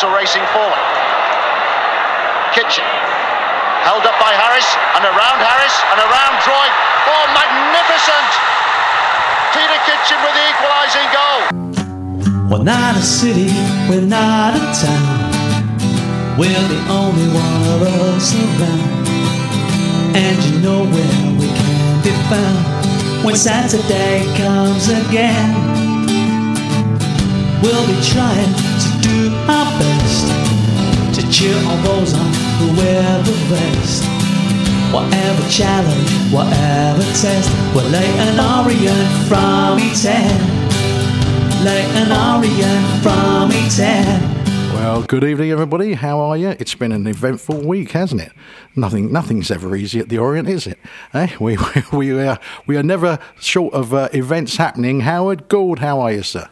also racing forward. Kitchen. Held up by Harris, and around Harris, and around Troy. Oh, magnificent! Peter Kitchen with the equalising goal. We're not a city, we're not a town. We're the only one of us around. And you know where we can be found when Saturday comes again. We'll be trying cheer on those who wear the vest. Whatever challenge, whatever test, we'll lay an Orient from E10 like an Orient from E10. Well, good evening, everybody. How are you? It's been an eventful week, hasn't it? Nothing, nothing's ever easy at the Orient, is it? Eh? We, we, we, are, we are never short of uh, events happening. Howard Gould, how are you, sir?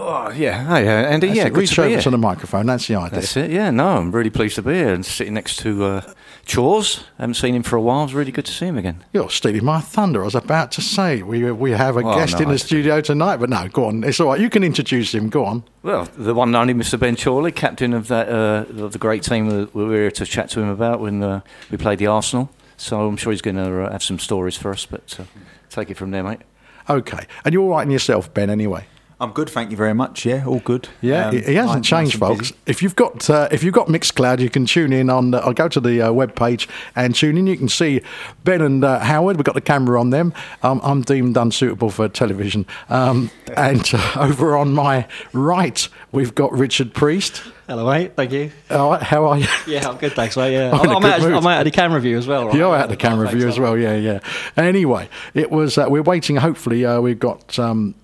Oh yeah, hi uh, Andy. That's yeah, it. good reach to be here. to the microphone. That's the idea. That's it. Yeah, no, I'm really pleased to be here and sitting next to uh, Chores. haven't seen him for a while. It's really good to see him again. You're stealing my thunder. I was about to say we we have a guest no, in the I- studio tonight, but no, go on. It's all right. You can introduce him. Go on. Well, the one and only Mr. Ben Chorley, captain of that uh, of the great team that we were here to chat to him about when uh, we played the Arsenal. So I'm sure he's going to uh, have some stories for us. But uh, take it from there, mate. Okay, and you're all right in yourself, Ben. Anyway. I'm good, thank you very much. Yeah, all good. Yeah, Um, he he hasn't nice changed, folks. busy. If you've got uh, if you've got Mixcloud, you can tune in on. Uh, I'll go to the uh, web page and tune in. You can see Ben and uh, Howard. We've got the camera on them. Um, I'm deemed unsuitable for television. Um, and uh, over on my right, we've got Richard Priest. Hello, mate. Thank you. All right, how are you? Yeah, I'm good, thanks, mate. Yeah, I'm in a I'm, good out, mood. I'm out of the camera view as well. Right? You're Yeah, at the camera thanks, view as well, yeah, yeah. Anyway, it was. Uh, we're waiting. Hopefully, uh, we've got um,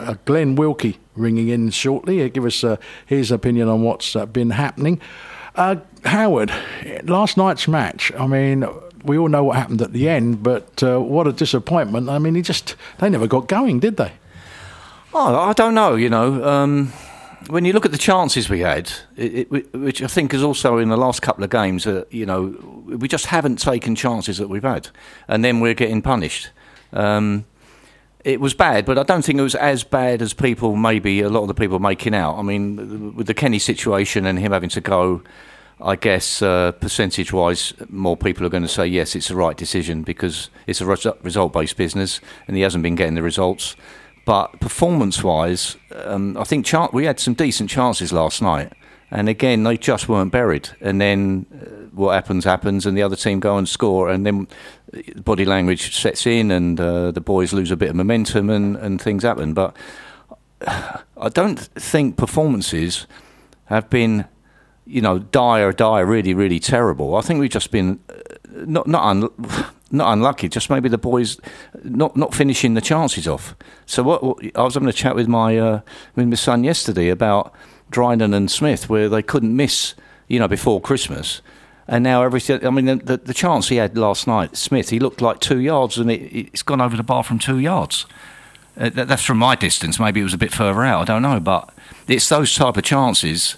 uh, Glen Wilkie ringing in shortly. He'll give us uh, his opinion on what's uh, been happening. Uh, Howard, last night's match. I mean, we all know what happened at the end, but uh, what a disappointment. I mean, he just they never got going, did they? Oh, I don't know. You know, um, when you look at the chances we had, it, it, which I think is also in the last couple of games, uh, you know, we just haven't taken chances that we've had, and then we're getting punished. Um, it was bad, but I don't think it was as bad as people maybe a lot of the people making out. I mean, with the Kenny situation and him having to go, I guess uh, percentage-wise, more people are going to say yes, it's the right decision because it's a resu- result-based business, and he hasn't been getting the results. But performance-wise, um, I think we had some decent chances last night, and again they just weren't buried. And then uh, what happens happens, and the other team go and score, and then body language sets in, and uh, the boys lose a bit of momentum, and, and things happen. But I don't think performances have been, you know, dire, dire, really, really terrible. I think we've just been uh, not not un- not unlucky. Just maybe the boys not not finishing the chances off. So what, what I was having a chat with my uh, with my son yesterday about Drinan and Smith, where they couldn't miss, you know, before Christmas. And now everything. I mean, the, the, chance he had last night, Smith, he looked like two yards, and it, it's gone over the bar from two yards. Uh, that, that's from my distance. Maybe it was a bit further out. I don't know, but it's those type of chances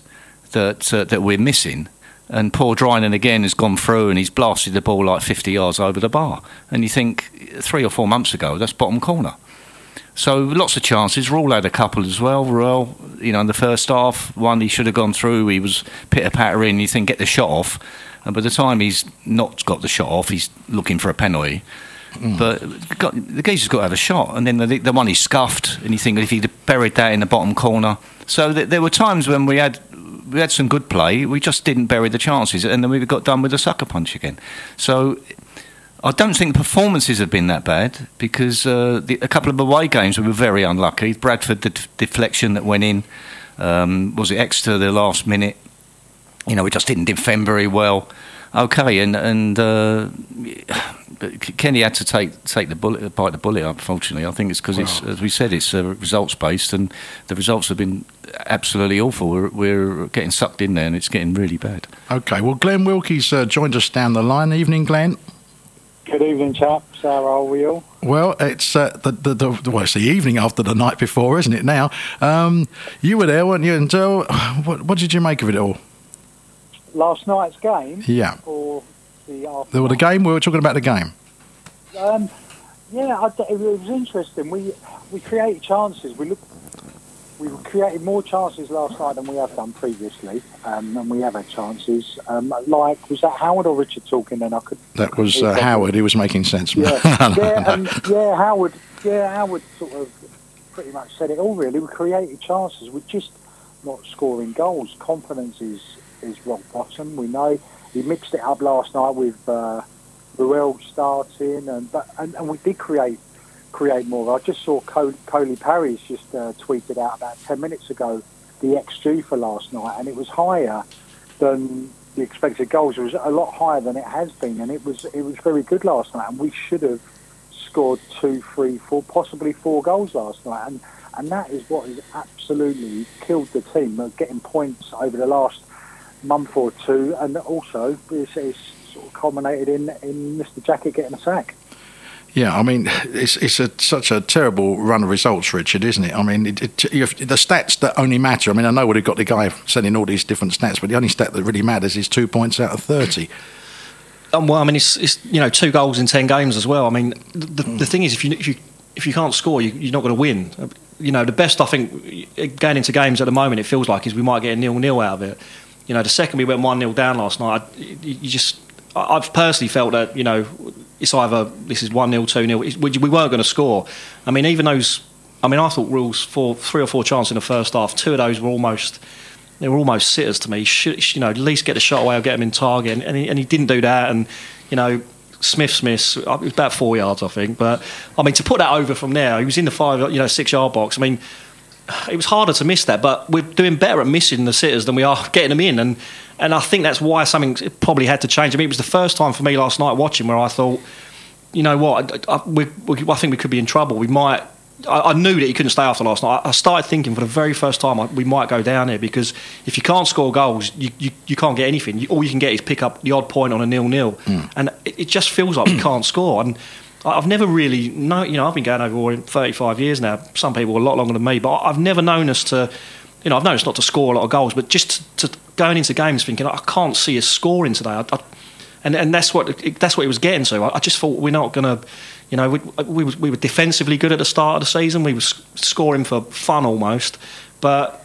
that uh, that we're missing. And poor Drinan again has gone through and he's blasted the ball like 50 yards over the bar. And you think three or four months ago, that's bottom corner. So lots of chances. Ruel had a couple as well. Ruel, you know, in the first half, one he should have gone through. He was pitter patter in. You think get the shot off, and by the time he's not got the shot off, he's looking for a penalty. But got, the geezer's got to have a shot, and then the, the one he scuffed, and you think if he'd buried that in the bottom corner. So th- there were times when we had we had some good play, we just didn't bury the chances, and then we got done with a sucker punch again. So I don't think the performances have been that bad because uh, the, a couple of away games we were very unlucky. Bradford, the d- deflection that went in, um, was it Exeter the last minute? You know, we just didn't defend very well. Okay, and and uh, Kenny had to take take the bullet, bite the bullet. Unfortunately, I think it's because it's as we said, it's uh, results based, and the results have been absolutely awful. We're, we're getting sucked in there, and it's getting really bad. Okay, well, Glen Wilkie's uh, joined us down the line. Evening, Glen. Good evening, chaps. How are we all? Well, it's uh, the, the, the well, it's the evening after the night before, isn't it? Now, um, you were there, weren't you? And uh, what, what did you make of it all? Last night's game, Yeah, or the after? the game. We were talking about the game. Um, Yeah, I, it was interesting. We we created chances. We look, we created more chances last night than we have done previously, um, and we have had chances. Um, like was that Howard or Richard talking? Then I could. That was uh, Howard. He was making sense. Yeah, yeah, um, yeah. Howard, yeah, Howard sort of pretty much said it all. Really, we created chances. We're just not scoring goals. Confidence is is rock bottom. We know he mixed it up last night with. Uh, Ruel starting, and but and, and we did create create more. I just saw Col- Coley Parry's just uh, tweeted out about ten minutes ago the XG for last night, and it was higher than the expected goals. It was a lot higher than it has been, and it was it was very good last night. And we should have scored two, three, four, possibly four goals last night, and and that is what has absolutely killed the team. Uh, getting points over the last month or two, and also it's, it's sort of culminated in in Mr. Jackett getting a sack. Yeah, I mean, it's it's a, such a terrible run of results, Richard, isn't it? I mean, it, it, the stats that only matter. I mean, I know we've got the guy sending all these different stats, but the only stat that really matters is two points out of thirty. Um, well, I mean, it's, it's you know two goals in ten games as well. I mean, the, the thing is, if you if you if you can't score, you, are not going to win. You know, the best I think going into games at the moment, it feels like is we might get a nil nil out of it. You know, the second we went one 0 down last night, you just I've personally felt that you know it's either this is one 0 two 0 We weren't going to score. I mean, even those. I mean, I thought Rules for three or four chances in the first half. Two of those were almost they were almost sitters to me. You know, at least get the shot away or get him in target, and, and, he, and he didn't do that. And you know, Smith Smith, uh, it was about four yards, I think. But I mean, to put that over from there, he was in the five, you know, six yard box. I mean, it was harder to miss that, but we're doing better at missing the sitters than we are getting them in. And and I think that's why something probably had to change. I mean, it was the first time for me last night watching where I thought, you know what, I, I, we, we, I think we could be in trouble. We might. I, I, knew that he couldn't stay after last night. I started thinking for the very first time we might go down here because if you can't score goals, you, you, you can't get anything. You, all you can get is pick up the odd point on a nil-nil, mm. and it, it, just feels like we can't score. And I've never really know. You know, I've been going over in 35 years now. Some people a lot longer than me, but I've never known us to you know, I've noticed not to score a lot of goals, but just to, to going into games thinking I can't see us scoring today, I, I, and and that's what that's what he was getting to. I, I just thought we're not going to, you know, we, we, we were defensively good at the start of the season. We were scoring for fun almost, but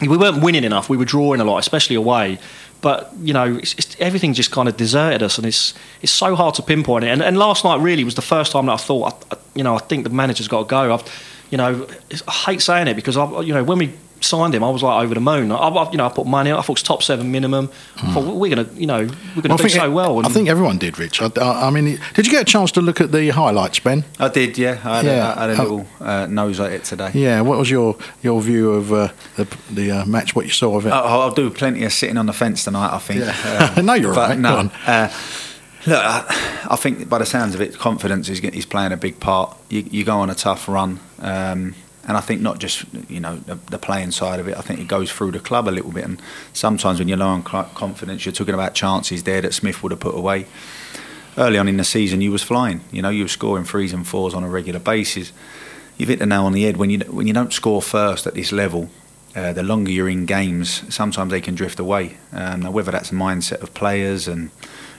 we weren't winning enough. We were drawing a lot, especially away. But you know, it's, it's, everything just kind of deserted us, and it's it's so hard to pinpoint it. And, and last night really was the first time that I thought, you know, I think the manager's got to go. I've, you know, I hate saying it because I, you know, when we signed him, I was like over the moon. I, I, you know, I put money. I thought it was top seven minimum. I thought we're gonna, you know, we're gonna well, do so well. I think everyone did, Rich. I, I, mean, did you get a chance to look at the highlights, Ben? I did. Yeah, I had, yeah. A, I had a little uh, nose at it today. Yeah. What was your your view of uh, the the uh, match? What you saw of it? I'll, I'll, do plenty of sitting on the fence tonight. I think. Yeah. no, you're right. No. Uh, look, I, think by the sounds of it, confidence is, is playing a big part. You, you go on a tough run. Um, and I think not just you know the, the, playing side of it. I think it goes through the club a little bit. And sometimes when you're low on confidence, you're talking about chances there that Smith would have put away. Early on in the season, you was flying. You know, you were scoring threes and fours on a regular basis. You've hit the nail on the head when you when you don't score first at this level. Uh, the longer you're in games, sometimes they can drift away. Um, whether that's a mindset of players and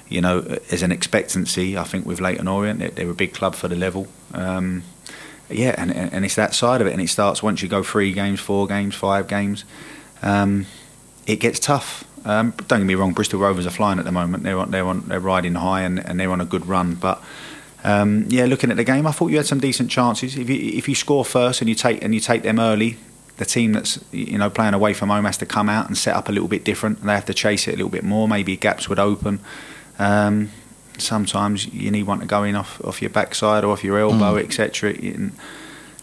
you know, as an expectancy, I think with Leyton Orient, they're a big club for the level. Um, yeah, and, and it's that side of it, and it starts once you go three games, four games, five games. Um, it gets tough. Um, don't get me wrong, Bristol Rovers are flying at the moment. They're on, they're on, they're riding high, and, and they're on a good run. But um, yeah, looking at the game, I thought you had some decent chances. If you if you score first and you take and you take them early, the team that's you know playing away from home has to come out and set up a little bit different. They have to chase it a little bit more. Maybe gaps would open. Um, sometimes you need one to go in off, off your backside or off your elbow, mm. etc. And,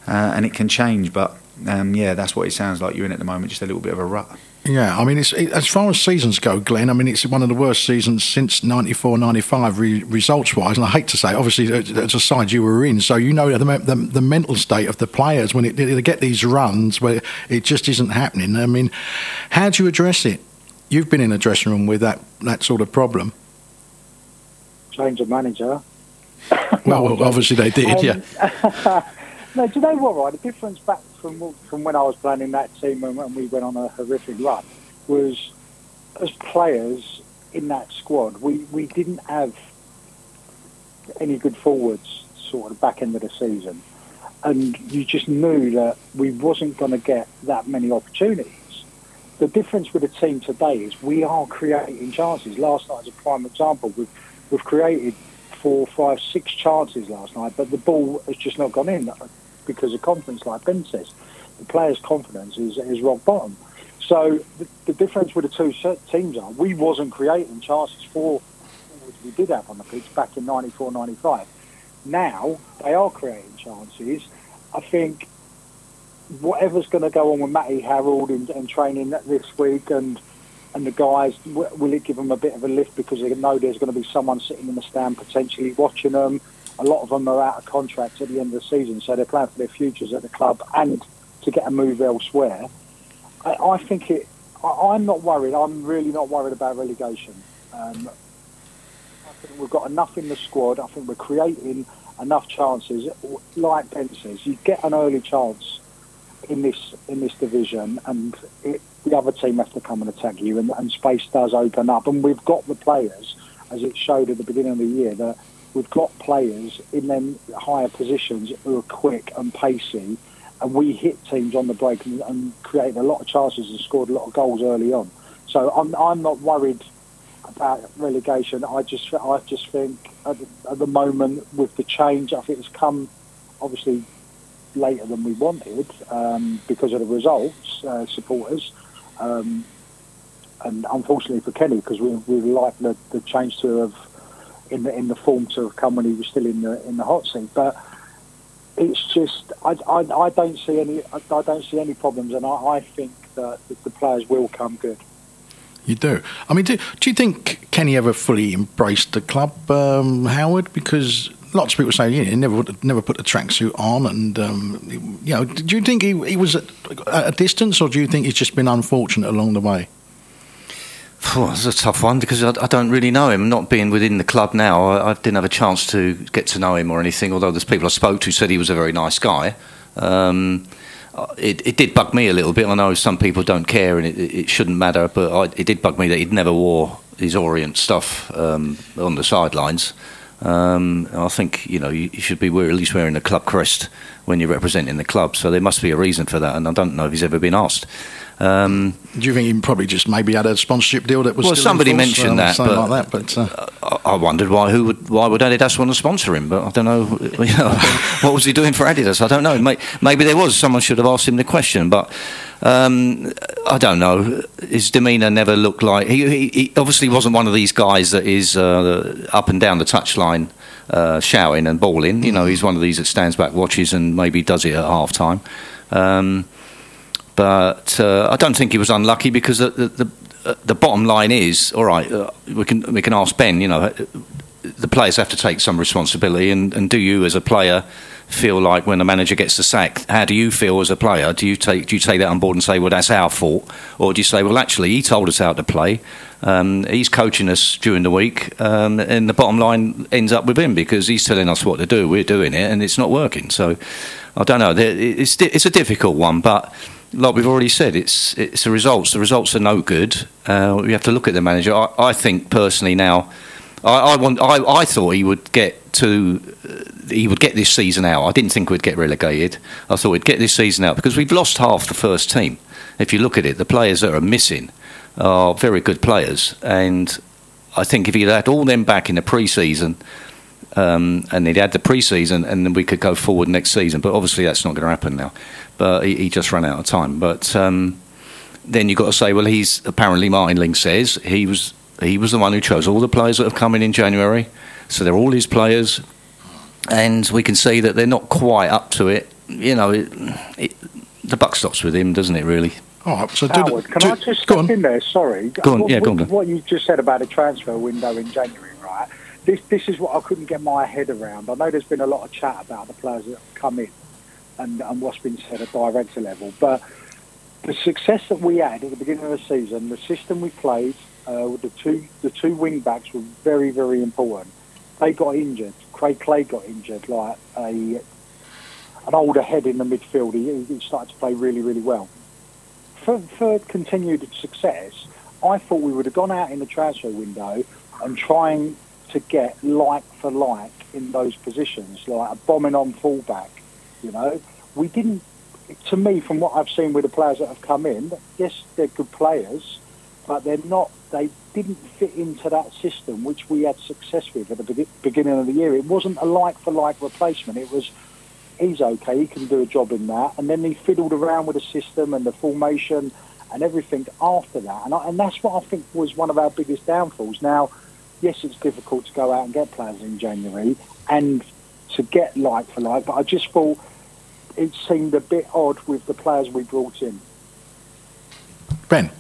uh, and it can change, but um, yeah, that's what it sounds like you're in at the moment, just a little bit of a rut. Yeah, I mean, it's it, as far as seasons go, Glen. I mean, it's one of the worst seasons since 94, 95 re- results wise. And I hate to say, obviously, it's a side you were in, so you know the, the, the mental state of the players when it, they get these runs where it just isn't happening. I mean, how do you address it? You've been in a dressing room with that, that sort of problem change of manager. well, well obviously they did, um, yeah. no, do you know what? Right, the difference back from from when I was playing in that team and when we went on a horrific run was as players in that squad, we, we didn't have any good forwards sort of back end of the season, and you just knew that we wasn't going to get that many opportunities. The difference with the team today is we are creating chances. Last night is a prime example. We've, we've created four, five, six chances last night, but the ball has just not gone in because of confidence, like Ben says. The players' confidence is, is rock bottom. So the, the difference with the two teams are we wasn't creating chances for we did have on the pitch back in 94, 95. Now they are creating chances. I think whatever's going to go on with Matty Harrold and, and training this week and and the guys, will it give them a bit of a lift because they know there's going to be someone sitting in the stand potentially watching them? A lot of them are out of contract at the end of the season, so they're playing for their futures at the club and to get a move elsewhere. I, I think it. I, am not worried. I'm really not worried about relegation. Um, I think we've got enough in the squad. I think we're creating enough chances. Like Ben says, you get an early chance in this in this division, and it, the other team have to come and attack you, and, and space does open up. And we've got the players, as it showed at the beginning of the year, that we've got players in them higher positions who are quick and pacey, and we hit teams on the break and, and created a lot of chances and scored a lot of goals early on. So I'm I'm not worried about relegation. I just I just think at the, at the moment with the change, I think it's come obviously later than we wanted um, because of the results, uh, supporters. Um, and unfortunately for Kenny, because we we like the, the change to have in the in the form to have come when he was still in the in the hot seat. But it's just I, I, I don't see any I, don't see any problems, and I, I think that the players will come good. You do. I mean, do, do you think Kenny ever fully embraced the club, um, Howard? Because lots of people say, yeah, he never never put the tracksuit on, and um, you know, do you think he, he was at, a distance, or do you think he's just been unfortunate along the way? Oh, it's a tough one because I, I, don't really know him. Not being within the club now, I, I, didn't have a chance to get to know him or anything. Although there's people I spoke to said he was a very nice guy. Um, it, it, did bug me a little bit. I know some people don't care and it, it shouldn't matter, but I, it did bug me that he'd never wore his Orient stuff um, on the sidelines. Um, I think you know you, should be wear, at least wearing a club crest when you're representing the club. So there must be a reason for that, and I don't know if he's ever been asked. Um, Do you think he probably just maybe had a sponsorship deal that was? Well, somebody mentioned uh, that, but, like that, but uh, I wondered why who would why would Adidas want to sponsor him? But I don't know, you know what was he doing for Adidas? I don't know. Maybe there was someone should have asked him the question, but um, I don't know. His demeanour never looked like he, he, he, obviously wasn't one of these guys that is uh, up and down the touchline uh, shouting and bawling. You know, he's one of these that stands back, watches, and maybe does it at half time. Um, but uh, I don't think he was unlucky because the, the, the bottom line is all right. Uh, we can we can ask Ben. You know, uh, the players have to take some responsibility, and, and do you as a player feel like when a manager gets the sack, how do you feel as a player? Do you take do you take that on board and say, well, that's our fault, or do you say, well, actually, he told us how to play. Um, he's coaching us during the week, um, and the bottom line ends up with him because he's telling us what to do. We're doing it, and it's not working. So I don't know. It's it's a difficult one, but like we've already said, it's it's the results. The results are no good. Uh, we have to look at the manager. I, I think personally now, I, I, want. I, I thought he would get to. Uh, he would get this season out. I didn't think we'd get relegated. I thought we'd get this season out because we've lost half the first team. If you look at it, the players that are missing are very good players, and I think if he'd had all them back in the pre-season. Um, and he'd had the pre-season, and then we could go forward next season. But obviously, that's not going to happen now but he, he just ran out of time. But um, then you've got to say, well, he's apparently Martin Ling says he was he was the one who chose all the players that have come in in January, so they're all his players, and we can see that they're not quite up to it. You know, it, it, the buck stops with him, doesn't it? Really. All right, so Howard, do, can do, I just step in there? Sorry. Go on, what, yeah, go on. What you just said about the transfer window in January, right? This this is what I couldn't get my head around. I know there's been a lot of chat about the players that have come in and, and what's been said at director level. But the success that we had at the beginning of the season, the system we played, uh, the two the two wing backs were very very important. They got injured. Craig Clay got injured, like a an older head in the midfield. He, he started to play really really well. For, for continued success, I thought we would have gone out in the transfer window and trying to get like for like in those positions, like a bombing on fullback. You know, we didn't. To me, from what I've seen with the players that have come in, yes, they're good players, but they're not. They didn't fit into that system which we had success with at the beginning of the year. It wasn't a like for like replacement. It was he's okay, he can do a job in that, and then he fiddled around with the system and the formation and everything after that, and, I, and that's what I think was one of our biggest downfalls. Now, yes, it's difficult to go out and get players in January and to get like for like, but I just thought it seemed a bit odd with the players we brought in. Ben,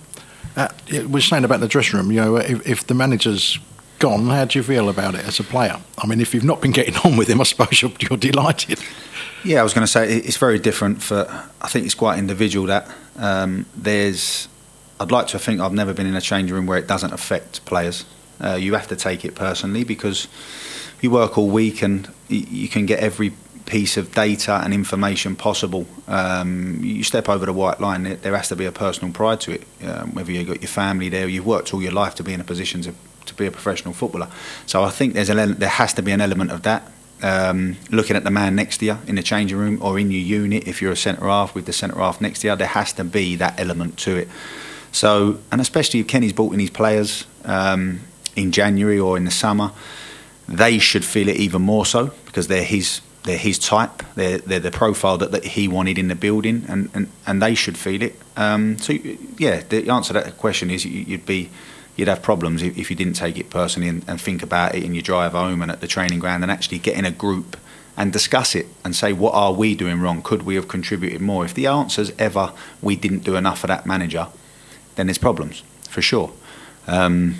uh, we're saying about the dressing room. You know, if, if the manager's gone, how do you feel about it as a player? I mean, if you've not been getting on with him, I suppose you're, you're delighted. Yeah, I was going to say it's very different. For I think it's quite individual. That um, there's, I'd like to think I've never been in a change room where it doesn't affect players. Uh, you have to take it personally because you work all week and you can get every piece of data and information possible. Um, you step over the white line, there has to be a personal pride to it. Um, whether you've got your family there, you've worked all your life to be in a position to, to be a professional footballer. So I think there's a, there has to be an element of that. Um, looking at the man next to you in the changing room or in your unit, if you're a centre half with the centre half next to you, there has to be that element to it. So, and especially if Kenny's brought in his players um, in January or in the summer, they should feel it even more so because they're his they're his type. They're they're the profile that, that he wanted in the building, and, and, and they should feel it. Um, so yeah, the answer to that question is you'd be you'd have problems if, if you didn't take it personally and, and think about it in your drive home and at the training ground and actually get in a group and discuss it and say what are we doing wrong? Could we have contributed more? If the answer's ever we didn't do enough for that manager, then there's problems for sure. Um,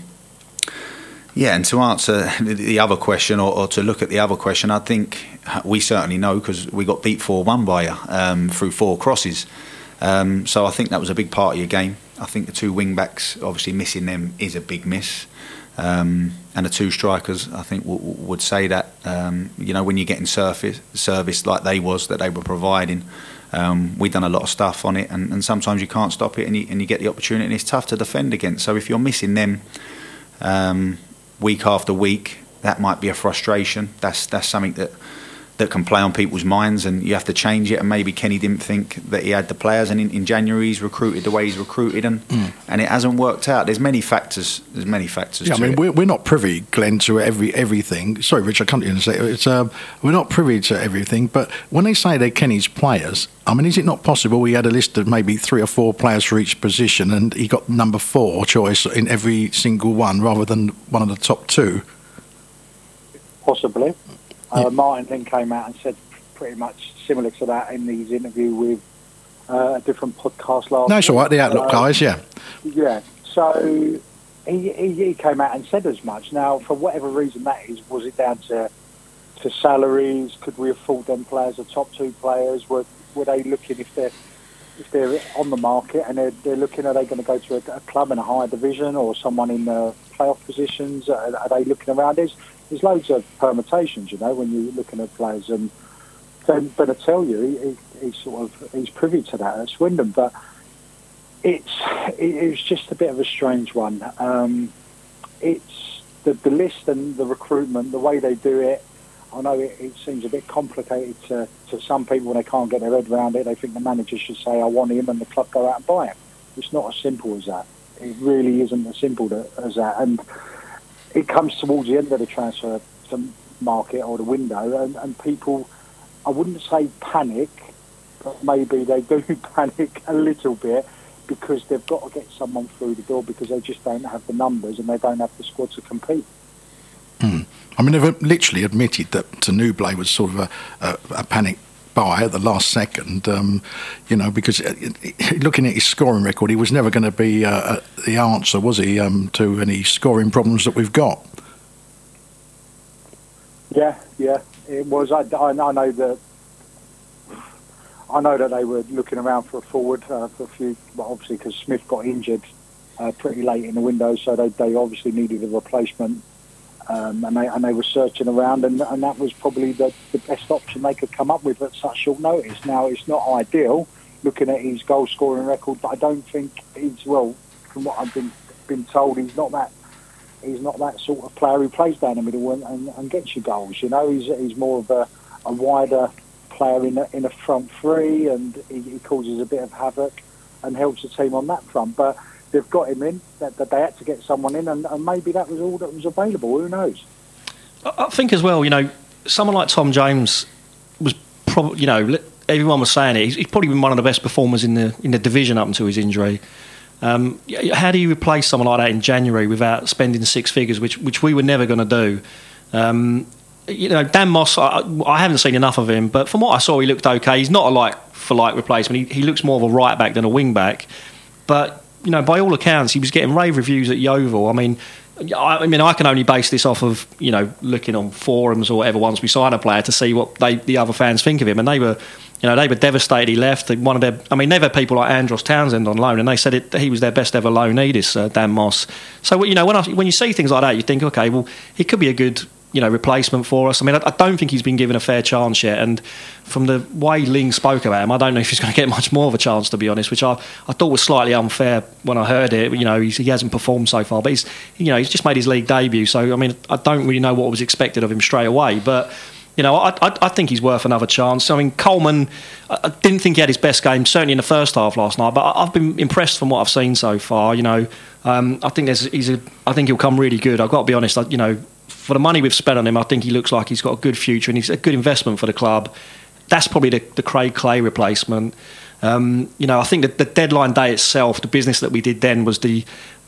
yeah, and to answer the other question, or, or, to look at the other question, I think we certainly know because we got beat 4 1 by you um, through four crosses. Um, so I think that was a big part of your game. I think the two wing backs, obviously missing them, is a big miss. Um, and the two strikers, I think, w- w- would say that. Um, you know, when you're getting surface, service like they was that they were providing, um, we've done a lot of stuff on it, and, and sometimes you can't stop it, and you, and you, get the opportunity, and it's tough to defend against. So if you're missing them, um, week after week, that might be a frustration. That's that's something that that can play on people's minds, and you have to change it. And maybe Kenny didn't think that he had the players, and in, in January he's recruited the way he's recruited, and mm. and it hasn't worked out. There's many factors. There's many factors. Yeah, I mean, it. we're, we're not privy, Glen, to every everything. Sorry, Rich, I can't even say it. It's um, we're not privy to everything. But when they say they're Kenny's players, I mean, is it not possible he had a list of maybe three or four players for each position, and he got number four choice in every single one, rather than one of the top two? Possibly. Uh, Martin then came out and said pretty much similar to that in his interview with uh, a different podcast last. No, it's all right. The Outlook uh, guys, yeah. Yeah. So he, he, he came out and said as much. Now, for whatever reason that is, was it down to to salaries? Could we afford them players, the top two players? Were were they looking if they're if they're on the market and they're, they're looking, are they going to go to a, a, club in a higher division or someone in the playoff positions? Are, are they looking around? There's, there's loads of permutations, you know, when you're looking at players. And Ben I tell he, he, he's sort of he's privy to that at Swindon, but it's it, it's just a bit of a strange one. Um, it's the, the list and the recruitment, the way they do it. I know it, it, seems a bit complicated to, to some people when they can't get their head around it. They think the manager should say, "I want him," and the club go out and buy him. It's not as simple as that. It really isn't as simple to, as that. And it comes towards the end of the transfer market or the window, and, and people, I wouldn't say panic, but maybe they do panic a little bit because they've got to get someone through the door because they just don't have the numbers and they don't have the squad to compete. Mm. I mean, they've literally admitted that Nouble was sort of a, a, a panic buy at the last second, um, you know, because uh, looking at his scoring record, he was never going to be uh, uh, the answer, was he, um, to any scoring problems that we've got? Yeah, yeah, it was. I, I, I know that. I know that they were looking around for a forward uh, for a few, well, obviously because Smith got injured uh, pretty late in the window, so they, they obviously needed a replacement. Um, and, they, and they were searching around, and, and that was probably the, the best option they could come up with at such short notice. Now, it's not ideal looking at his goal scoring record, but I don't think he's, well, from what I've been, been told, he's not that he's not that sort of player who plays down the middle and, and, and gets you goals. You know, he's he's more of a, a wider player in a, in a front three, and he, he causes a bit of havoc and helps the team on that front. But they've got him in. That, that they had to get someone in, and, and maybe that was all that was available. Who knows? I think as well, you know, someone like Tom James was probably, you know, everyone was saying it. He's, probably been one of the best performers in the in the division up until his injury. Um, how do you replace someone like that in January without spending six figures, which which we were never going to do? Um, you know, Dan Moss, I, I, haven't seen enough of him, but from what I saw, he looked okay. He's not a like for like replacement. He, he looks more of a right back than a wing back. But you know, by all accounts, he was getting rave reviews at Yeovil. I mean, I mean, I can only base this off of you know looking on forums or whatever once we sign a player to see what they, the other fans think of him, and they were, you know, they were devastated he left. One of their, I mean, they've had people like Andros Townsend on loan, and they said it, he was their best ever loanee, this uh, Dan Moss. So you know, when I, when you see things like that, you think, okay, well, he could be a good you know replacement for us. I mean, I, I, don't think he's been given a fair chance yet. And from the way Ling spoke about him, I don't know if he's going to get much more of a chance, to be honest. Which I, I thought was slightly unfair when I heard it. You know, he hasn't performed so far, but he's you know he's just made his league debut. So I mean, I don't really know what was expected of him straight away, but. You know, I, I, I think he's worth another chance. I mean, Coleman, I didn't think he had his best game, certainly in the first half last night. But I've been impressed from what I've seen so far. You know, um, I think there's he's a, I think he'll come really good. I've got to be honest. You know, for the money we've spent on him, I think he looks like he's got a good future and he's a good investment for the club. That's probably the, the Craig Clay replacement. Um, you know, I think that the deadline day itself, the business that we did then was the,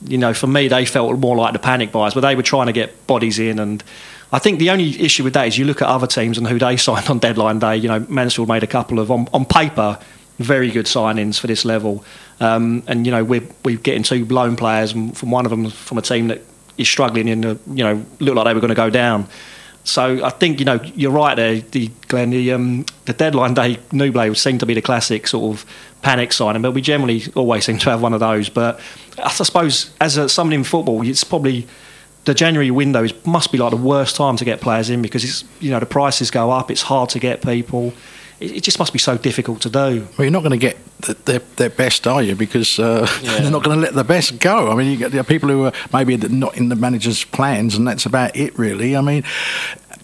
you know, for me they felt more like the panic buys, but they were trying to get bodies in. And I think the only issue with that is you look at other teams and who they signed on deadline day. You know, Mansfield made a couple of on, on paper very good signings for this level. Um, and you know, we're we're getting two loan players from one of them from a team that is struggling in the, you know, look like they were going to go down. So I think you know you're right there, the Glen. The um, the deadline day Nouble seem to be the classic sort of panic signing, but we generally always seem to have one of those. But I suppose as a, someone in football, it's probably the January window is, must be like the worst time to get players in because it's you know the prices go up, it's hard to get people it, just must be so difficult to do. Well, you're not going to get their, their best, are you? Because uh, yeah. they're not going to let the best go. I mean, you get there are people who are maybe not in the manager's plans, and that's about it, really. I mean,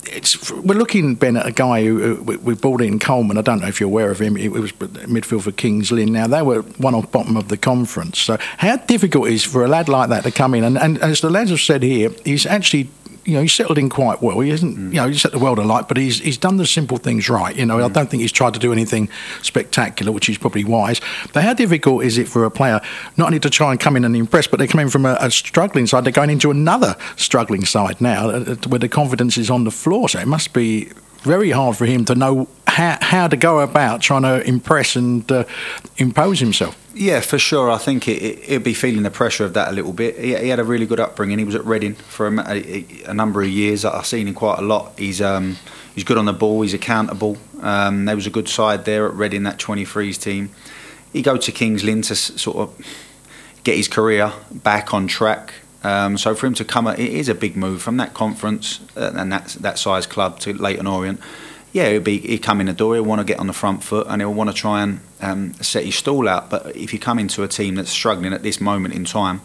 it's, we're looking, Ben, at a guy who, we brought in Coleman. I don't know if you're aware of him. It was midfield for Kings Lynn. Now, they were one off bottom of the conference. So, how difficult is for a lad like that to come in? And, and as the lads have said here, he's actually you know, he's settled in quite well. He isn't, mm. you know, he's set the world alight, but he's he's done the simple things right. You know, mm. I don't think he's tried to do anything spectacular, which is probably wise. But how difficult is it for a player not only to try and come in and impress, but they're coming from a, a struggling side, they're going into another struggling side now, uh, uh, where the confidence is on the floor. So it must be very hard for him to know how, how to go about trying to impress and uh, impose himself. Yeah, for sure. I think it, it, would be feeling the pressure of that a little bit. He, he had a really good upbringing. He was at Reading for a, a, a, number of years. I've seen him quite a lot. He's um, he's good on the ball. He's accountable. Um, there was a good side there at Reading, that 23s team. He go to Kings Lynn to sort of get his career back on track. Um, so for him to come, it is a big move from that conference uh, and that that size club to Leyton Orient yeah, he'll be he come in the door. He'll want to get on the front foot and he'll want to try and um, set his stall out. But if you come into a team that's struggling at this moment in time,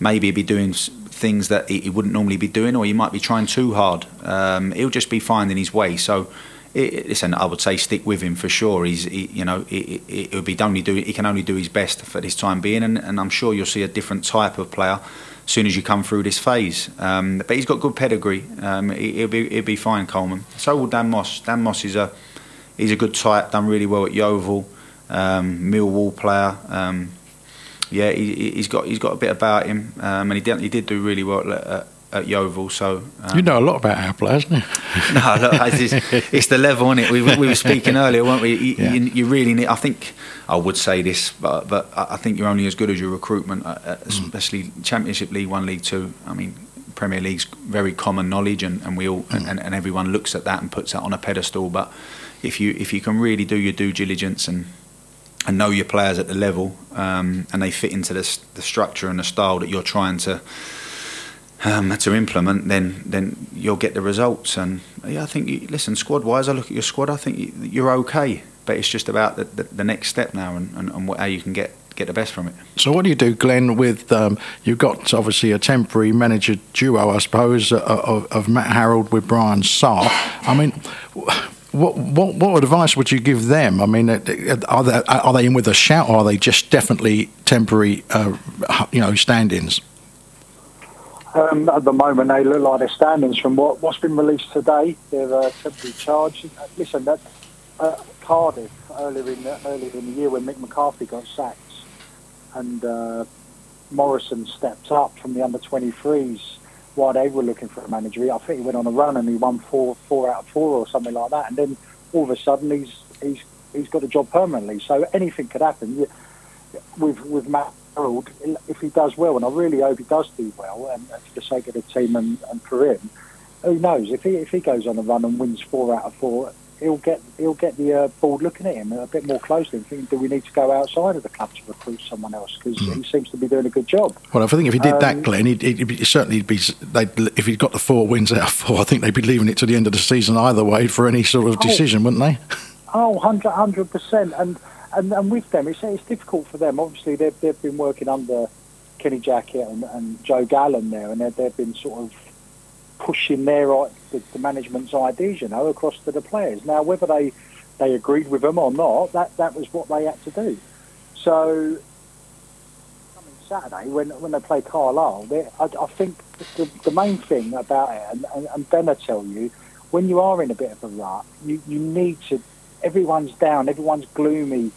maybe he'll be doing things that he, wouldn't normally be doing, or he might be trying too hard. Um, he'll just be finding his way. So. It, listen, I would say stick with him for sure. He's, he, you know, it, it, would be only do. He can only do his best for this time being, and, and I'm sure you'll see a different type of player soon as you come through this phase. Um, but he's got good pedigree. Um, he, will be he'll be fine, Coleman. So will Dan Moss. Dan Moss is a he's a good type. Done really well at Yeovil. Um, Millwall player. Um, yeah, he, has got he's got a bit about him, um, and he he did do really well at, at, Yeovil. So um, you know a lot about our players, don't you? no, look, it's, it's, the level, isn't it? We, we were speaking earlier, weren't we? You, yeah. you, you really need. I think I would say this, but, but I think you're only as good as your recruitment, uh, uh, mm. especially Championship League One, League Two. I mean, Premier League's very common knowledge, and, and we all mm. and, and everyone looks at that and puts that on a pedestal. But if you if you can really do your due diligence and and know your players at the level, um, and they fit into the, the structure and the style that you're trying to um, to implement, then then you'll get the results. And yeah, I think you, listen, squad wise, I look at your squad. I think you're okay but it's just about the, the, the next step now and, and, and how you can get get the best from it. So, what do you do, Glen? With um, you've got obviously a temporary manager duo, I suppose, uh, of, of Matt Harrold with Brian Saah. I mean. What, what what advice would you give them? I mean, uh, are they are they in with a shout, or are they just definitely temporary, uh, you know, stand-ins? Um, at the moment, they look like they're stand-ins from what, what's been released today. They're uh, temporary charged. Uh, listen, that uh, Cardiff earlier in the, earlier in the year when Mick McCarthy got sacked, and uh, Morison stepped up from the under 23s while they were looking for a manager. I think he went on a run and he won four four out of four or something like that. And then all of a sudden he's he's he's got a job permanently. So anything could happen. With with Matt Harrold, if he does well, and I really hope he does do well, and, and for the sake of the team and, and for him, who knows if he if he goes on a run and wins four out of four, he'll get he'll get the uh, board looking at him a bit more closely and thinking, do we need to go outside of the club to recruit someone else? Because mm. he seems to be doing a good job. Well, I think if he did um, that, Glen, he'd, he'd, he'd certainly be. if he'd got the four wins out of four, I think they'd be leaving it to the end of the season either way for any sort of oh. decision, oh, wouldn't they? Oh, 100 percent. And and and with them, it's it's difficult for them. Obviously, they've they've been working under Kenny Jackett and, and Joe Gallen there, and they've, been sort of pushing their the, the management's ideas, you know, across to the players. Now, whether they they agreed with them or not, that that was what they had to do. So, coming Saturday when when they play Carlisle, I, I, think the, the main thing about it, and, and, and Ben will tell you, when you are in a bit of a rut, you, you need to. Everyone's down, everyone's gloomy.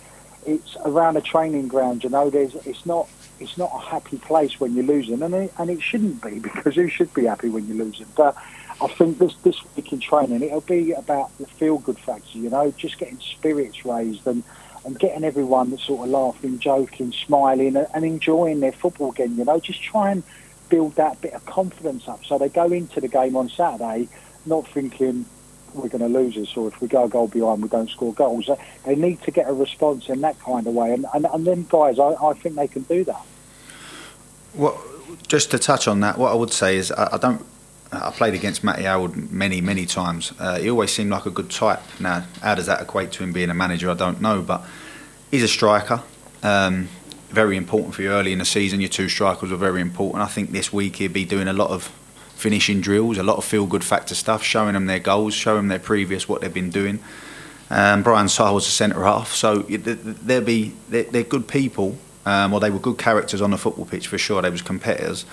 It's around a training ground, you know. There's it's not it's not a happy place when you're losing, and it, and it shouldn't be because who should be happy when you're losing? But I think this this week in training it'll be about the feel good factor, you know, just getting spirits raised and and getting everyone sort of laughing, joking, smiling, and enjoying their football again. You know, just try and build that bit of confidence up so they go into the game on Saturday not thinking we're going to lose this, or if we go a goal behind, we don't score goals. They need to get a response in that kind of way, and and, and then guys, I, I think they can do that. Well, just to touch on that, what I would say is I, I don't. I played against Matty Harrold many, many times. Uh, he always seemed like a good type. Now, how does that equate to him being a manager? I don't know, but he's a striker. Um, very important for you early in the season. Your two strikers were very important. I think this week he'll be doing a lot of finishing drills, a lot of feel good factor stuff, showing them their goals, showing them their previous what they've been doing. Um, Brian Saah was a centre half, so they'll be they're, they're good people um, or they were good characters on the football pitch for sure. They was competitors.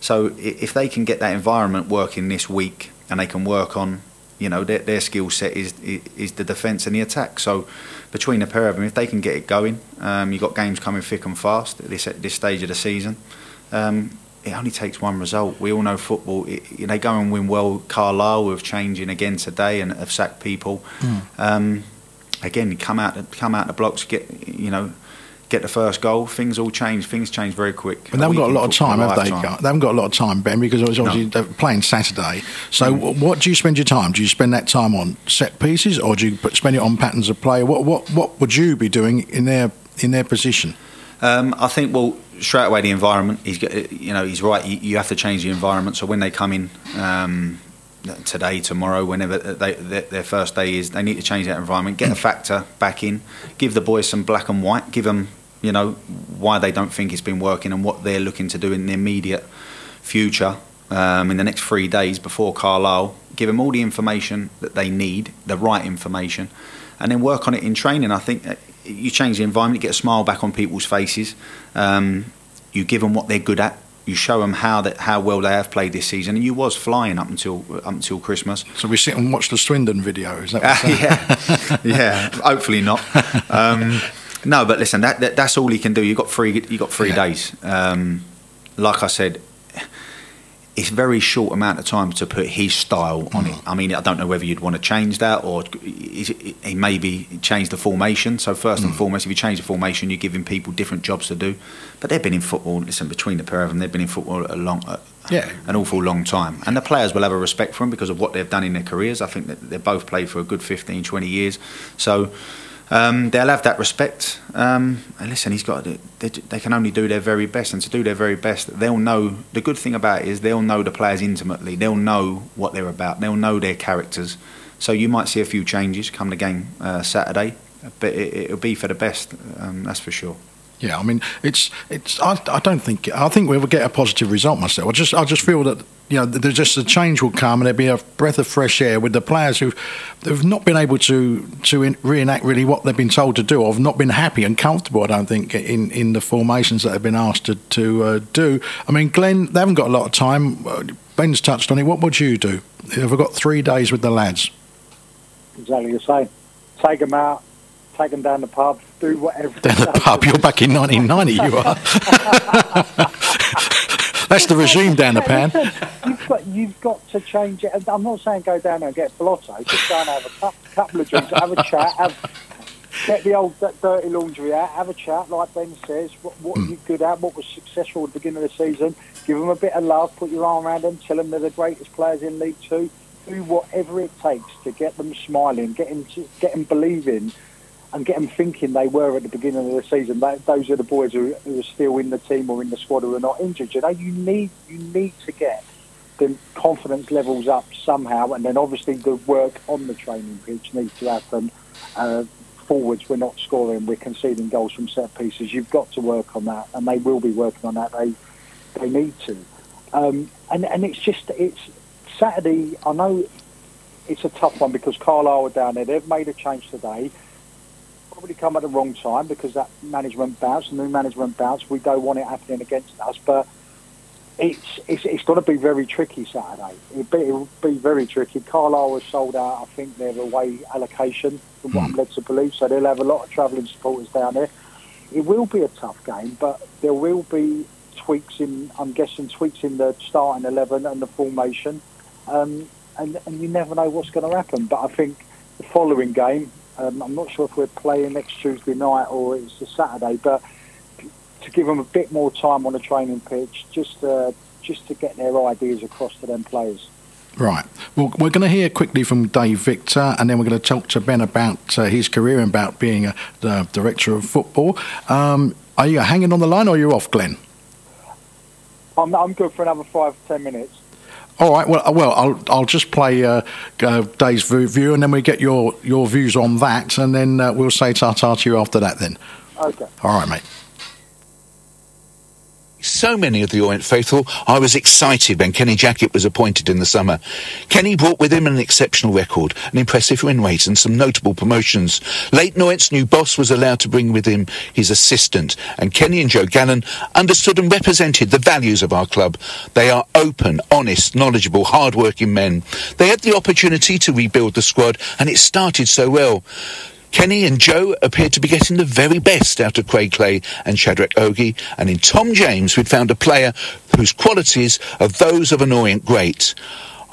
So if they can get that environment working this week and they can work on, you know, their, their skill set is is the defence and the attack. So between the pair of them, if they can get it going, um, you've got games coming thick and fast at this at this stage of the season. Um, it only takes one result. We all know football. It, they go and win well. Carlisle with changing again today and have sacked people. Mm. Um, again, come out come out the blocks, get you know get the first goal, things all change. Things change very quick. But they haven't got a lot of time, have they? They haven't got a lot of time, Ben, because obviously no. they're playing Saturday. So, mm. what do you spend your time? Do you spend that time on set pieces, or do you spend it on patterns of play? What what what would you be doing in their in their position? Um, I think well straight away the environment. He's you know he's right. You, you, have to change the environment. So when they come in. Um, today, tomorrow, whenever they, their, their, first day is, they need to change that environment, get a factor back in, give the boys some black and white, give them you know, why they don't think it's been working and what they're looking to do in the immediate future um, in the next three days before Carlisle. Give them all the information that they need, the right information, and then work on it in training. I think you change the environment, you get a smile back on people's faces. Um, you give them what they're good at. You show them how that how well they have played this season, and you was flying up until up until Christmas. So we sit and watch the Swindon video. Is that? Uh, yeah, yeah. Hopefully not. Um, no, but listen, that, that, that's all he can do. You got three. You got three yeah. days. Um, like I said, it's very short amount of time to put his style on it. Mm. I mean, I don't know whether you'd want to change that or he maybe change the formation. So first mm. and foremost, if you change the formation, you're giving people different jobs to do. But they've been in football. Listen, between the pair of them, they've been in football a long, yeah. an awful long time. And the players will have a respect for them because of what they've done in their careers. I think that they both played for a good 15, 20 years. So um, they'll have that respect. Um, and listen, he's got they, they, can only do their very best, and to do their very best, they'll know. The good thing about it is they'll know the players intimately. They'll know what they're about. They'll know their characters. So you might see a few changes come the game uh, Saturday. but it, it'll be for the best. Um, that's for sure. Yeah, I mean, it's it's. I, I don't think I think we'll get a positive result myself. I just I just feel that you know there's just a change will come and there'll be a breath of fresh air with the players who have not been able to to reenact really what they've been told to do or have not been happy and comfortable. I don't think in, in the formations that they've been asked to to uh, do. I mean, Glen, they haven't got a lot of time. Uh, Ben's touched on it. What would you do? Have I got three days with the lads? Exactly the same. Take them out, take them down the pub, do whatever. Down the pub. You're back in 1990. You are. That's the regime down the pan. You've got, you've got to change it. I'm not saying go down there and get blotto. Just go and have a couple, of drinks, have a chat, have, get the old dirty laundry out, have a chat, like Ben says. What, what are you good at? What was successful at the beginning of the season? Give them a bit of love, put your arm around them, tell them they're the greatest players in League Two. Do whatever it takes to get them smiling, get them, get them believing, and get them thinking they were at the beginning of the season. That, those are the boys who, who are still in the team or in the squad who are not injured. You know, you need you need to get the confidence levels up somehow, and then obviously the work on the training pitch needs to happen. Uh, forwards, we're not scoring, we're conceding goals from set pieces. You've got to work on that, and they will be working on that. They they need to, um, and and it's just it's Saturday. I know it's a tough one because Carlisle are down there. They've made a change today. Probably come at the wrong time because that management bounce, new management bounce. We don't want it happening against us, but it's it's, it's going to be very tricky Saturday. It'll be, it'll be very tricky. Carlisle has sold out. I think their away allocation, from what I'm led to believe, so they'll have a lot of travelling supporters down there. It will be a tough game, but there will be tweaks in. I'm guessing tweaks in the starting eleven and the formation, um, and and you never know what's going to happen. But I think the following game, um, I'm not sure if we're playing next Tuesday night or it's a Saturday, but to give them a bit more time on the training pitch, just uh, just to get their ideas across to them players. Right. Well, we're going to hear quickly from Dave Victor, and then we're going to talk to Ben about uh, his career and about being a the director of football. Um, are you hanging on the line, or are you off, Glen? I'm, I'm good for another five ten minutes. All right. Well, uh, well, I'll I'll just play uh, uh, Dave's view- view, and then we get your your views on that, and then uh, we'll say ta ta to you after that. Then. Okay. All right, mate. So many of the Orient faithful, I was excited when Kenny Jackett was appointed in the summer. Kenny brought with him an exceptional record, an impressive win rate and some notable promotions. Leyton Orient's new boss was allowed to bring with him his assistant, and Kenny and Joe Gannon understood and represented the values of our club. They are open, honest, knowledgeable, hard-working men. They had the opportunity to rebuild the squad, and it started so well. Kenny and Joe appeared to be getting the very best out of Craig Clay and Shadrach Ogie, and in Tom James we'd found a player whose qualities are those of an Orient great.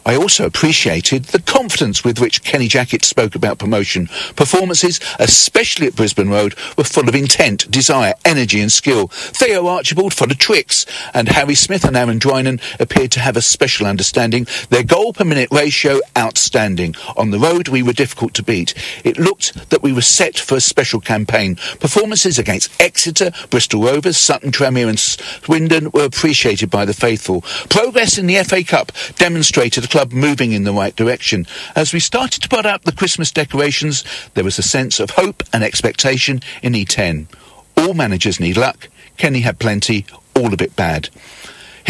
I also appreciated the confidence with which Kenny Jackett spoke about promotion. Performances, especially at Brisbane Road, were full of intent, desire, energy and skill. Theo Archibald full of tricks, and Harry Smith and Aaron Drinan appeared to have a special understanding. Their goal per minute ratio, outstanding. On the road, we were difficult to beat. It looked that we were set for a special campaign. Performances against Exeter, Bristol Rovers, Sutton, Tranmere and Swindon were appreciated by the faithful. Progress in the FA Cup demonstrated club moving in the right direction. As we started to put up the Christmas decorations, there was a sense of hope and expectation in E10. All managers need luck. Kenny had plenty, all a bit bad.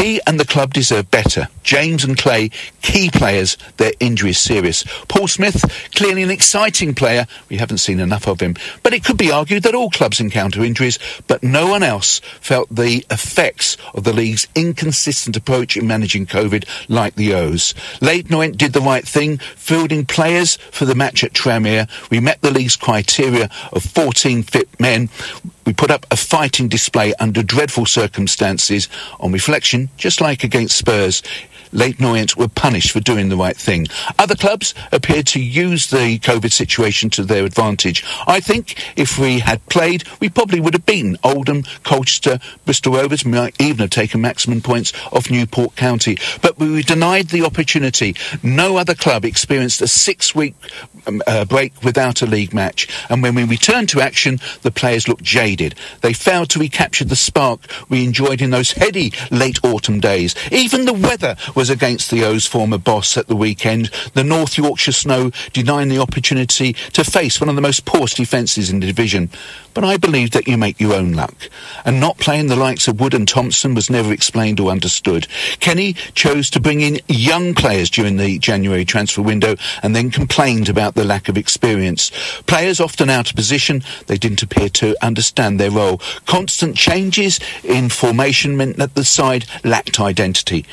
He and the club deserve better. James and Clay, key players, their injury is serious. Paul Smith, clearly an exciting player. We haven't seen enough of him. But it could be argued that all clubs encounter injuries, but no one else felt the effects of the league's inconsistent approach in managing COVID like the O's. Leyton Orient did the right thing, fielding players for the match at Tranmere. We met the league's criteria of 14 fit men. We put up a fighting display under dreadful circumstances. On reflection, just like against Spurs, Leyton Orient were punished for doing the right thing. Other clubs appeared to use the COVID situation to their advantage. I think if we had played, we probably would have beaten Oldham, Colchester, Bristol Rovers, might even have taken maximum points off Newport County. But we were denied the opportunity. No other club experienced a six-week um, uh, break without a league match. And when we returned to action, the players looked jaded. They failed to recapture the spark we enjoyed in those heady late autumn days. Even the weather was was against the O's former boss at the weekend. The North Yorkshire Snow denying the opportunity to face one of the most porous defences in the division. But I believe that you make your own luck. And not playing the likes of Wood and Thompson was never explained or understood. Kenny chose to bring in young players during the January transfer window and then complained about the lack of experience. Players often out of position, they didn't appear to understand their role. Constant changes in formation meant that the side lacked identity.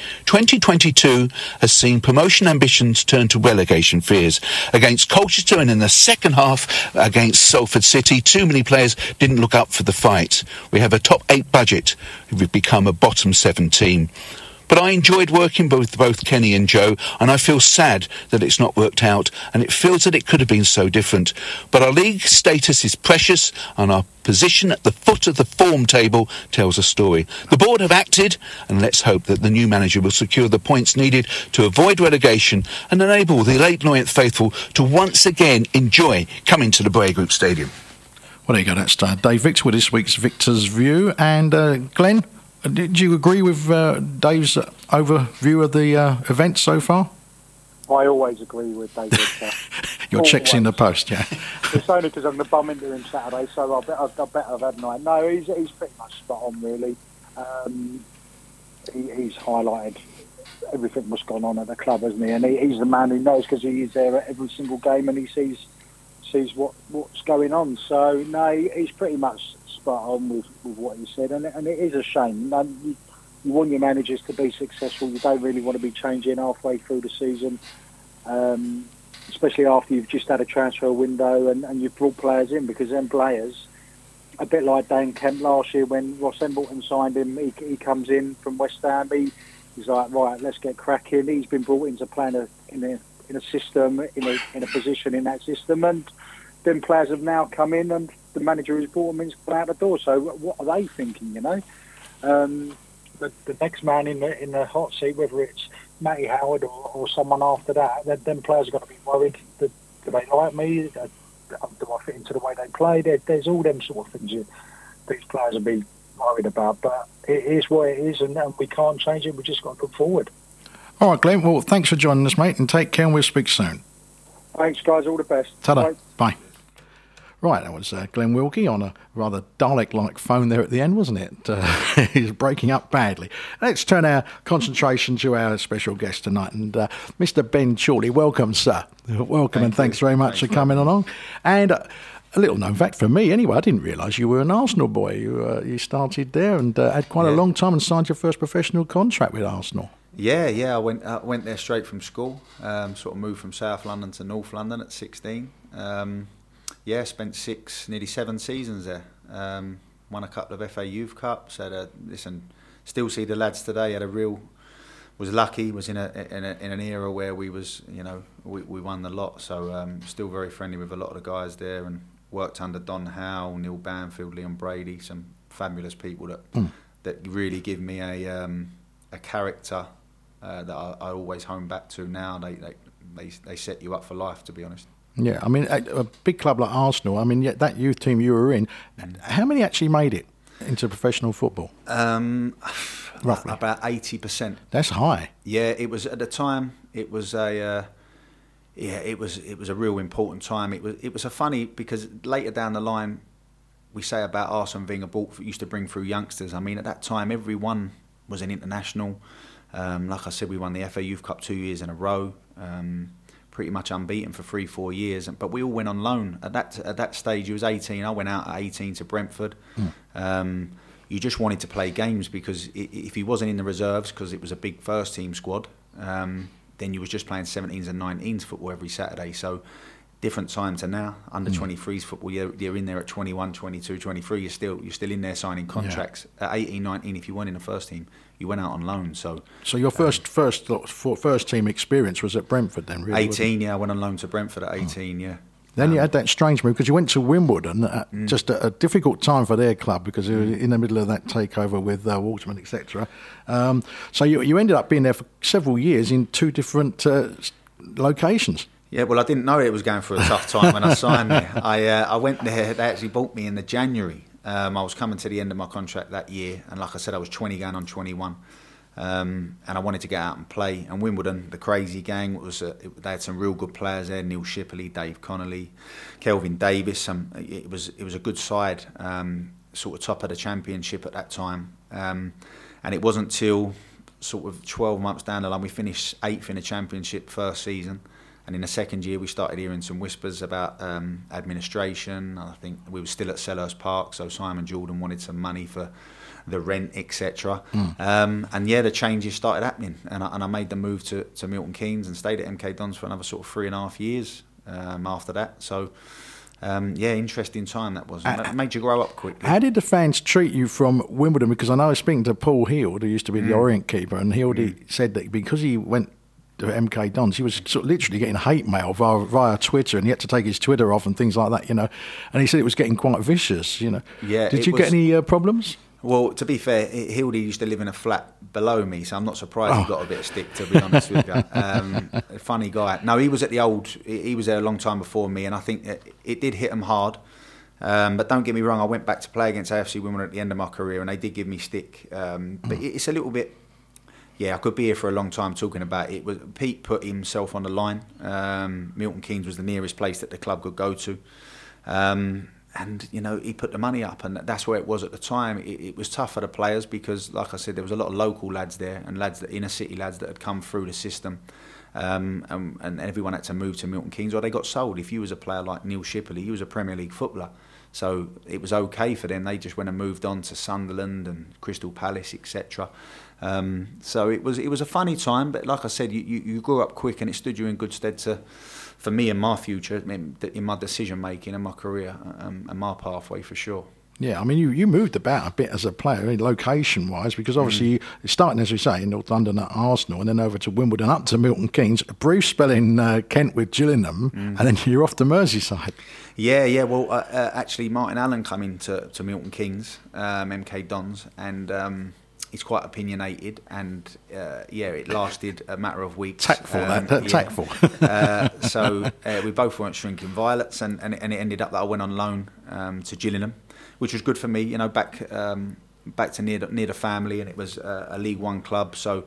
2022 has seen promotion ambitions turn to relegation fears. Against Colchester and in the second half against Salford City, too many players didn't look up for the fight. We have a top eight budget. We've become a bottom seven team. But I enjoyed working with both Kenny and Joe, and I feel sad that it's not worked out, and it feels that it could have been so different. But our league status is precious, and our position at the foot of the form table tells a story. The board have acted, and let's hope that the new manager will secure the points needed to avoid relegation and enable the late Orient faithful to once again enjoy coming to the Breyer Group Stadium. Well, there you go. That's uh, Dave Victor with this week's Victor's View. And uh, Glen, did you agree with uh, Dave's overview of the uh, event so far? I always agree with David. Uh, Your checks in the post, yeah. it's only because I'm going to bum into him Saturday, so I bet, I bet I've had night. No, he's, he's pretty much spot on, really. Um, he, he's highlighted everything that's gone on at the club, hasn't he? And he, he's the man who knows because he is there at every single game and he sees sees what, what's going on. So, no, he's pretty much spot on with, with what he said, and, and it is a shame. You, you want your managers to be successful. You don't really want to be changing halfway through the season, um, especially after you've just had a transfer window and, and you've brought players in because then players, a bit like Dan Kemp last year when Ross Embleton signed him, he, he comes in from West Ham. He, he's like, right, let's get cracking. He's been brought in to play in a, in a, in a system, in a, in a position in that system, and then players have now come in and the manager who's brought them in gone out the door. So what are they thinking? You know, um, the, the next man in the in the hot seat, whether it's Matty Harrold or, or someone after that, then, then players are going to be worried. That, do they like me? Do, do I fit into the way they play? There, there's all them sort of things that these players will be worried about. But it is what it is, and, and we can't change it. We just got to look forward. All right, Glen. Well, thanks for joining us, mate, and take care. and We'll speak soon. Thanks, guys. All the best. Ta-da. Bye. Bye. Right, that was uh, Glen Wilkie on a rather Dalek-like phone there at the end, wasn't it? Uh, he's breaking up badly. Let's turn our concentration to our special guest tonight, and uh, Mr. Ben Chorley. Welcome, sir. Welcome, Thank and thanks you. very much Thanks, for coming along. And uh, a little known fact for me, anyway, I didn't realise you were an Arsenal boy. You uh, you started there and uh, had quite a long time and signed your first professional contract with Arsenal. Yeah, yeah. I went uh, went there straight from school. Um, sort of moved from South London to North London at 16. Um, yeah, spent six, nearly seven seasons there. Um, won a couple of FA Youth Cups. Had a listen. Still see the lads today. Had a real. Was lucky. Was in a in, a, in an era where we was you know we, we won the lot. So um, still very friendly with a lot of the guys there and worked under Don Howe, Neil Banfield, Liam Brady, some fabulous people that Mm. that really give me a um, a character uh, that I, I always home back to now. They, they they they set you up for life, to be honest. Yeah, I mean, a, a big club like Arsenal, I mean, yeah, that youth team you were in, how many actually made it into professional football? Um, Roughly. about eighty percent. That's high. Yeah, it was at the time. It was a uh, yeah, it was it was a real important time. It was it was a funny because later down the line, we say about Arsene Wenger bought used to bring through youngsters. I mean, at that time, everyone was an international. Um, like I said, we won the FA Youth Cup two years in a row. Um, pretty much unbeaten for three, four years. But we all went on loan at that at that stage. He was 18. I went out at 18 to Brentford. Um, you just wanted to play games because if he wasn't in the reserves, because it was a big first team squad, um, then you was just playing 17s and 19s football every Saturday. So different time to now. Under 23s football, you're, you're in there at 21, 22, 23. You're still you're still in there signing contracts. At 18, 19, if you weren't in the first team, you went out on loan. So So your first first first team experience was at Brentford then, really? 18, yeah, I went on loan to Brentford at 18, yeah. Then you Um, had that strange move because you went to Wimbledon at Mm. just a, a difficult time for their club because they were in the middle of that takeover with uh, Waterman, etc. Um, so you, you ended up being there for several years in two different uh, locations. Yeah, well, I didn't know it was going through a tough time when I signed there. I uh, I went there. They actually bought me in the January. Um, I was coming to the end of my contract that year, and like I said, I was 20 going on 21. Um, and I wanted to get out and play. And Wimbledon, the crazy gang, was uh, it, they had some real good players there: Neil Shipperley, Dave Connolly, Kelvin Davis. It was it was a good side, um, sort of top of the championship at that time. Um, and it wasn't till sort of 12 months down the line we finished eighth in the championship first season. And in the second year, we started hearing some whispers about um, administration. I think we were still at Selhurst Park, so Simon Jordan wanted some money for the rent, etc. Mm. Um, and yeah, the changes started happening, and I, and I made the move to, to Milton Keynes and stayed at MK Dons for another sort of three and a half years um, after that. So. Um, yeah, interesting time that was. And that made you grow up quickly. How did the fans treat you from Wimbledon? Because I know I was speaking to Paul Heald, who used to be the Mm. Orient keeper, and Heald said that because he went MK Dons, he was sort of literally getting hate mail via, via Twitter, and he had to take his Twitter off and things like that, you know. And he said it was getting quite vicious, you know. Yeah, Did you get any uh, problems? Well, to be fair, Hildy used to live in a flat below me, so I'm not surprised Oh. he got a bit of stick. To be honest with you, um, funny guy. No, he was at the old. He was there a long time before me, and I think it, it did hit him hard. Um, but don't get me wrong, I went back to play against AFC Wimbledon at the end of my career, and they did give me stick. Um, but it- it's a little bit. Yeah, I could be here for a long time talking about it. Pete put himself on the line? Um, Milton Keynes was the nearest place that the club could go to. Um, and you know he put the money up, and that's where it was at the time. It, it was tough for the players because, like I said, there was a lot of local lads there and lads that inner city lads that had come through the system, um, and, and everyone had to move to Milton Keynes or they got sold. If you was a player like Neil Shipperley, he was a Premier League footballer, so it was okay for them. They just went and moved on to Sunderland and Crystal Palace, etc. Um, so it was it was a funny time, but like I said, you, you, you grew up quick, and it stood you in good stead to for me and my future, in in my decision making and my career um, and my pathway for sure. Yeah, I mean, you, you moved about a bit as a player, location wise, because obviously Mm. you starting, as we say, in North London at Arsenal and then over to Wimbledon, up to Milton Keynes, a brief spell in uh, Kent with Gillingham, Mm. and then you're off to Merseyside. Yeah, yeah. Well, uh, uh, actually, Martin Allen come into to Milton Keynes, um, MK Dons, and um, he's quite opinionated. And uh, yeah, it lasted a matter of weeks. Tactful, Um, that, yeah. tactful. uh, so uh, we both weren't shrinking violets, and, and, and it ended up that I went on loan um, to Gillingham, which was good for me. You know, back um, back to near the, near the family, and it was uh, a League One club, so.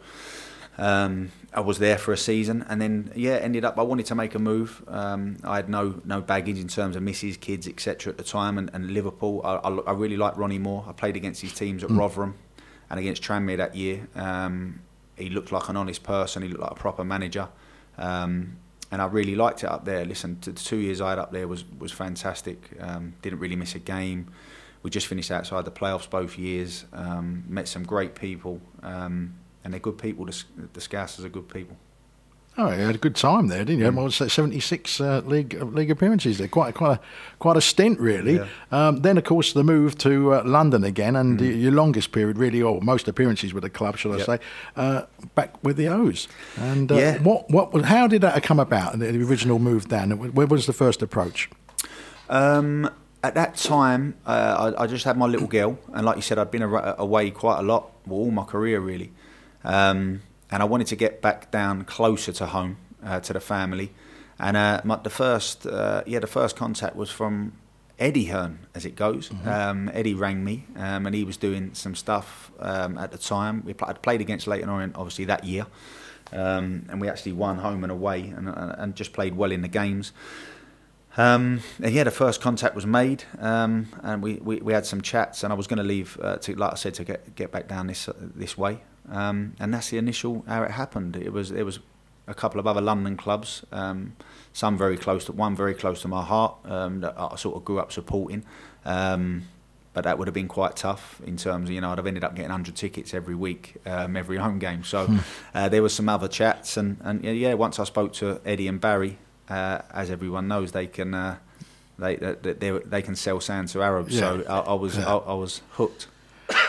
Um, I was there for a season, and then yeah, ended up. I wanted to make a move. Um, I had no no baggage in terms of misses, kids, etc. At the time, and, and Liverpool. I, I, I really liked Ronnie Moore. I played against his teams at Mm. Rotherham and against Tranmere that year. Um, he looked like an honest person. He looked like a proper manager, um, and I really liked it up there. Listen, the two years I had up there was was fantastic. Um, didn't really miss a game. We just finished outside the playoffs both years. Um, met some great people, um, and they're good people. The, the are good people. Oh, you had a good time there, didn't you? Mm. Well, it's 76 uh, league uh, league appearances there. Quite quite a quite a stint, really. Yeah. Um, then, of course, the move to uh, London again, and Mm. your longest period, really, or most appearances with the club, shall I Yep. say, uh, back with the O's. And uh, Yeah. what what was- how did that come about? The the original move down. Where was the first approach? Um, at that time, uh, I, I just had my little girl, and like you said, I'd been away quite a lot, well, all my career really, um, and I wanted to get back down closer to home, uh, to the family, and uh, my, the first, uh, yeah, the first contact was from Eddie Hearn, as it goes. Um, Eddie rang me, um, and he was doing some stuff um, at the time. We pl- I'd played against Leyton Orient, obviously that year, um, and we actually won home and away, and, and, and just played well in the games. Um, and yeah, the first contact was made, um, and we, we, we had some chats, and I was going to leave, uh, to, like I said, to get get back down this uh, this way, um, and that's the initial how it happened. It was there was a couple of other London clubs, um, some very close to one very close to my heart um, that I sort of grew up supporting, um, but that would have been quite tough in terms of you know I'd have ended up getting hundred tickets every week, um, every home game. So uh, there was some other chats, and and yeah, yeah, once I spoke to Eddie and Barry uh, as everyone knows, they can uh, they, they they they can sell sand to Arabs. So I, I was Yeah. I, I was hooked.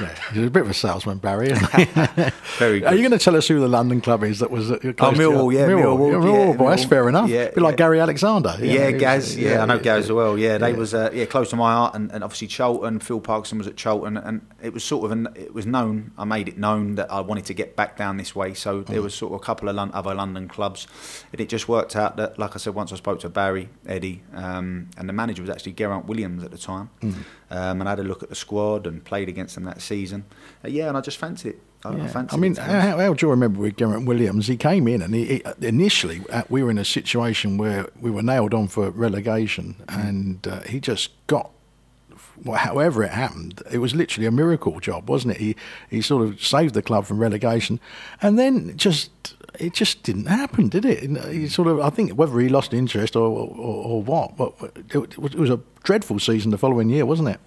Yeah, you're a bit of a salesman, Barry. Very good. Are you going to tell us who the London club is that was? Uh, you? Millwall, yeah, Millwall, Millwall, yeah, Millwall, boy, that's fair enough. Yeah, a bit like. Gary Alexander. Yeah, Gaz. Yeah, I know Gaz as well. Yeah, they yeah. was uh, yeah close to my heart, and, and obviously Charlton. Phil Parkinson was at Charlton, and it was sort of an, it was known. I made it known that I wanted to get back down this way. So there was sort of a couple of other London clubs, and it just worked out that, like I said, once I spoke to Barry, Eddie, um, and the manager was actually Geraint Williams at the time, um, and I had a look at the squad and played against them that season. Uh, yeah, and I just fancied it. I, I fancied I mean, it, to be honest. how, how do you remember with Geraint Williams? He came in and he, he- initially uh, we were in a situation where we were nailed on for relegation, and uh, he just got. Well, however it happened, it was literally a miracle job, wasn't it? He he sort of saved the club from relegation, and then just it just didn't happen, did it? He sort of, I think, whether he lost interest or or, or what, but it, was- it was a dreadful season the following year, wasn't it?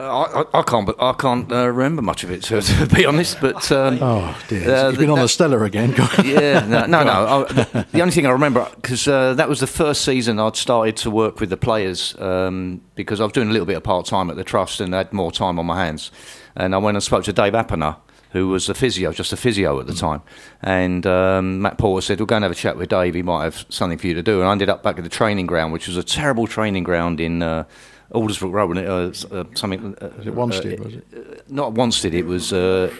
Uh, I, I, can't, but I can't uh, remember much of it to, to be honest. But um, Oh dear, uh, he's been on the Stella again. yeah, no, no. no. I, the, the only thing I remember because uh, that was the first season I'd started to work with the players um, because I was doing a little bit of part time at the trust and had more time on my hands. And I went and spoke to Dave Appener, who was a physio, just a physio at the time. And um, Matt Porter said, "We'll go and have a chat with Dave. He might have something for you to do." And I ended up back at the training ground, which was a terrible training ground in. Uh, Aldersbrook Road, wasn't it? uh, uh, something. Uh, Was it Wanstead, was it? not Wanstead. It was uh,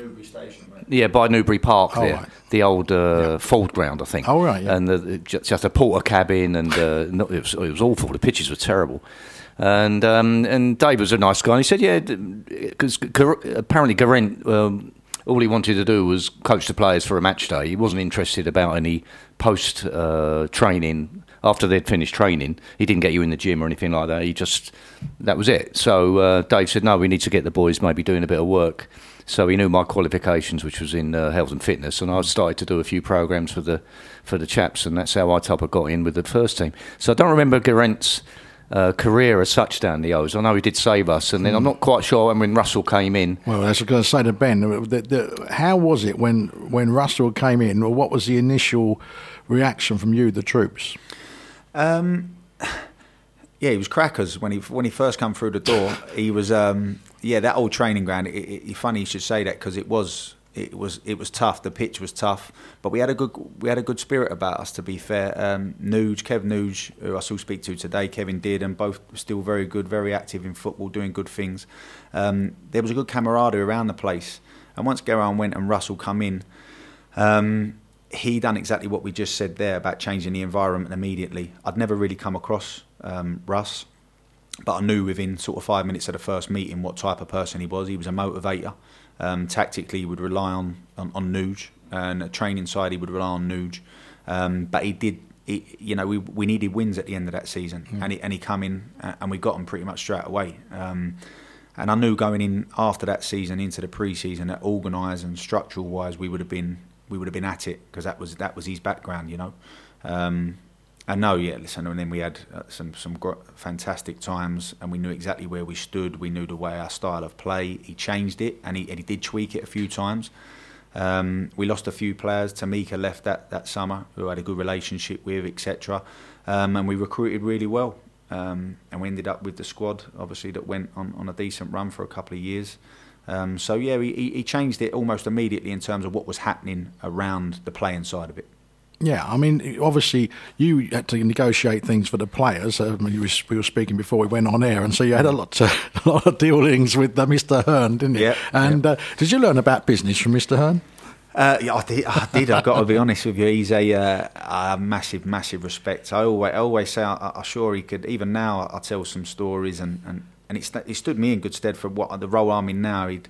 yeah by Newbury Park Oh, there, right. the old uh, Ford ground, I think. Oh, right, yeah. And the, just, just a porter cabin, and uh, no, it, was, it was awful. The pitches were terrible. And um, and Dave was a nice guy. And he said, yeah, because apparently Geraint. Um, all he wanted to do was coach the players for a match day. He wasn't interested about any post uh, training after they'd finished training. He didn't get you in the gym or anything like that. He just that was it. So uh, Dave said, "No, we need to get the boys maybe doing a bit of work." So he knew my qualifications, which was in uh, health and fitness, and I started to do a few programs for the for the chaps, and that's how I type of got in with the first team. So I don't remember Geraint's uh, career as such down the O's. I know he did save us, and then I'm not quite sure when, when Russell came in. Well, I was going to say to Ben, the, the, how was it when when Russell came in? Or what was the initial reaction from you, the troops? Um, yeah, he was crackers when he when he first come through the door. He was um, yeah that old training ground. It, it, it- funny you should say that because it was it was it was tough. The pitch was tough, but we had a good we had a good spirit about us. To be fair, um, Nuge, Kev Nuge, who I still speak to today, Kevin did, and both still very good, very active in football, doing good things. Um, there was a good camaraderie around the place, and once Geraint went and Russell come in. Um, he done exactly what we just said there about changing the environment immediately. I'd never really come across um, Russ, but I knew within sort of five minutes of the first meeting what type of person he was. He was a motivator. Um, tactically, he would rely on on, on Nuge, and a training side, he would rely on Nuge. Um, but he did. He, you know, we we needed wins at the end of that season, and he and he come in and we got them pretty much straight away. Um, and I knew going in after that season into the pre-season that organised and structural wise we would have been we would have been at it because that was that was his background, you know. Um, and no, yeah, listen, and then we had uh, some some fantastic times, and we knew exactly where we stood. We knew the way our style of play. He changed it, and he, and he did tweak it a few times. Um, we lost a few players. Tamika left that, that summer, who I had a good relationship with, etc. Um, and we recruited really well. Um, and we ended up with the squad, obviously, that went on, on a decent run for a couple of years. Um, so, yeah, he- he changed it almost immediately in terms of what was happening around the playing side of it. Yeah, I mean, obviously, you had to negotiate things for the players. I mean, we were speaking before we went on air, and so you had a lot, to, a lot of dealings with uh, Mr. Hearn, didn't you? Yeah, And Uh, did you learn about business from Mr. Hearn? Uh, yeah, I did. I did. I've got to be honest with you. He's a, uh, a massive, massive respect. I always, I always say, I, I'm sure he could. Even now, I tell some stories, and and and it, st- it stood me in good stead for what the role I'm in now. He'd,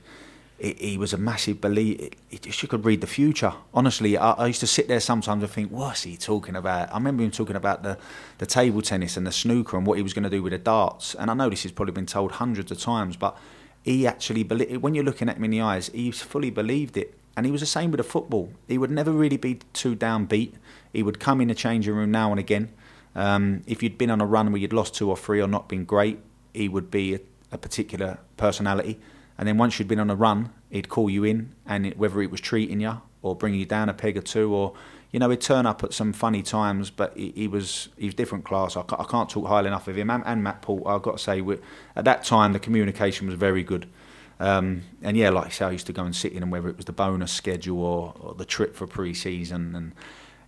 he, he was a massive believer. He just could read the future. Honestly, I, I used to sit there sometimes and think, what's he talking about? I remember him talking about the, the table tennis and the snooker and what he was going to do with the darts. And I know this has probably been told hundreds of times, but he actually, believed, when you're looking at him in the eyes, he fully believed it. And he was the same with the football. He would never really be too downbeat. He would come in the changing room now and again. Um, if you'd been on a run where you'd lost two or three or not been great, he would be a, a particular personality. And then once you'd been on a run, he'd call you in, and it, whether it was treating you or bringing you down a peg or two, or you know, he'd turn up at some funny times. But he, he was he was different class. I, I can't talk highly enough of him and, and Matt Paul. I've got to say, at that time the communication was very good. Um, and yeah, like I say, I used to go and sit in, and whether it was the bonus schedule or, or the trip for pre-season, and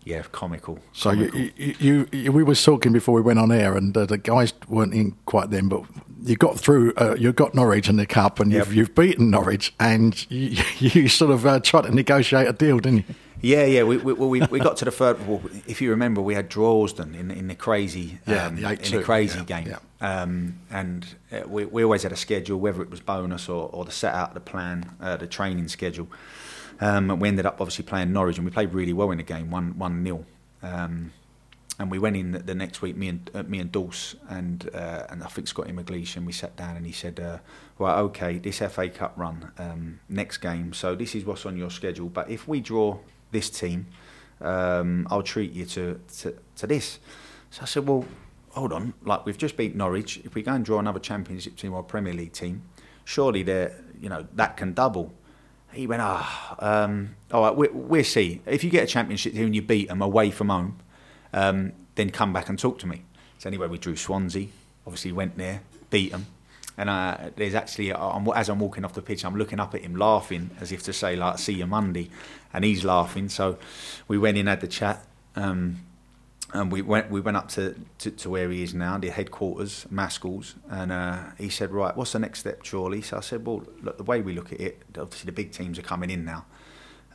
yeah, comical. So comical. you, you, you, we was talking before we went on air, and uh, the guys weren't in quite then, but you got through. Uh, you got Norwich in the cup, and Yep. you've, you've beaten Norwich, and you, you sort of uh, tried to negotiate a deal, didn't you? Yeah, yeah. We, we, we, we got to the third. Well, if you remember, we had Droylsden in in the crazy Yeah, um, the in the crazy yeah, game, yeah. Um, and uh, we, we always had a schedule, whether it was bonus or, or the set out the plan, uh, the training schedule. Um, we ended up obviously playing Norwich, and we played really well in the game, one one nil. Um, and we went in the, next week, me and uh, me and Dulce and uh, and I think Scotty McGleish, and we sat down and he said, uh, "Right, okay, this FA Cup run, um, next game. So this is what's on your schedule. But if we draw this team, um, I'll treat you to, to to this." So I said, "Well, hold on. Like we've just beat Norwich. If we go and draw another Championship team or Premier League team, surely they're you know that can double." He went, ah, um, all right, we, we'll see. If you get a championship team and you beat them away from home, um, then come back and talk to me. So anyway, we drew Swansea. Obviously, went there, beat them. And uh, there's actually, I'm, as I'm walking off the pitch, I'm looking up at him, laughing as if to say, like, "See you Monday," and he's laughing. So we went in, had the chat, um, and we went we went up to, to, to where he is now, the headquarters, Mascalls, and uh, he said, "Right, what's the next step, Chorley?" So I said, "Well, look, the way we look at it, obviously the big teams are coming in now.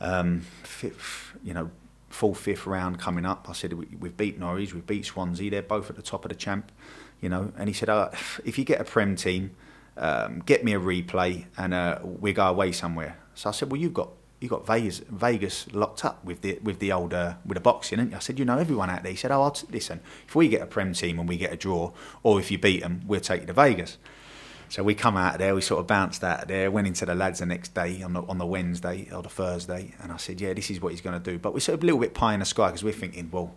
Um, fifth, you know, fourth, fifth round coming up. I said we, we've beat Norwich, we've beat Swansea. They're both at the top of the champ, you know. And he said, uh, if you get a prem team, um, get me a replay, and uh, we go away somewhere. So I said, well, you've got you got Vegas, Vegas locked up with the with the old uh, with the boxing, and I said, you know everyone out there. He said, oh, I'll listen, if we get a prem team and we get a draw, or if you beat them, we'll take you to Vegas. So we come out of there, we sort of bounced out of there, went into the lads the next day on the, on the Wednesday or the Thursday, and I said, yeah, this is what he's going to do. But we're sort of a little bit pie in the sky because we're thinking, well,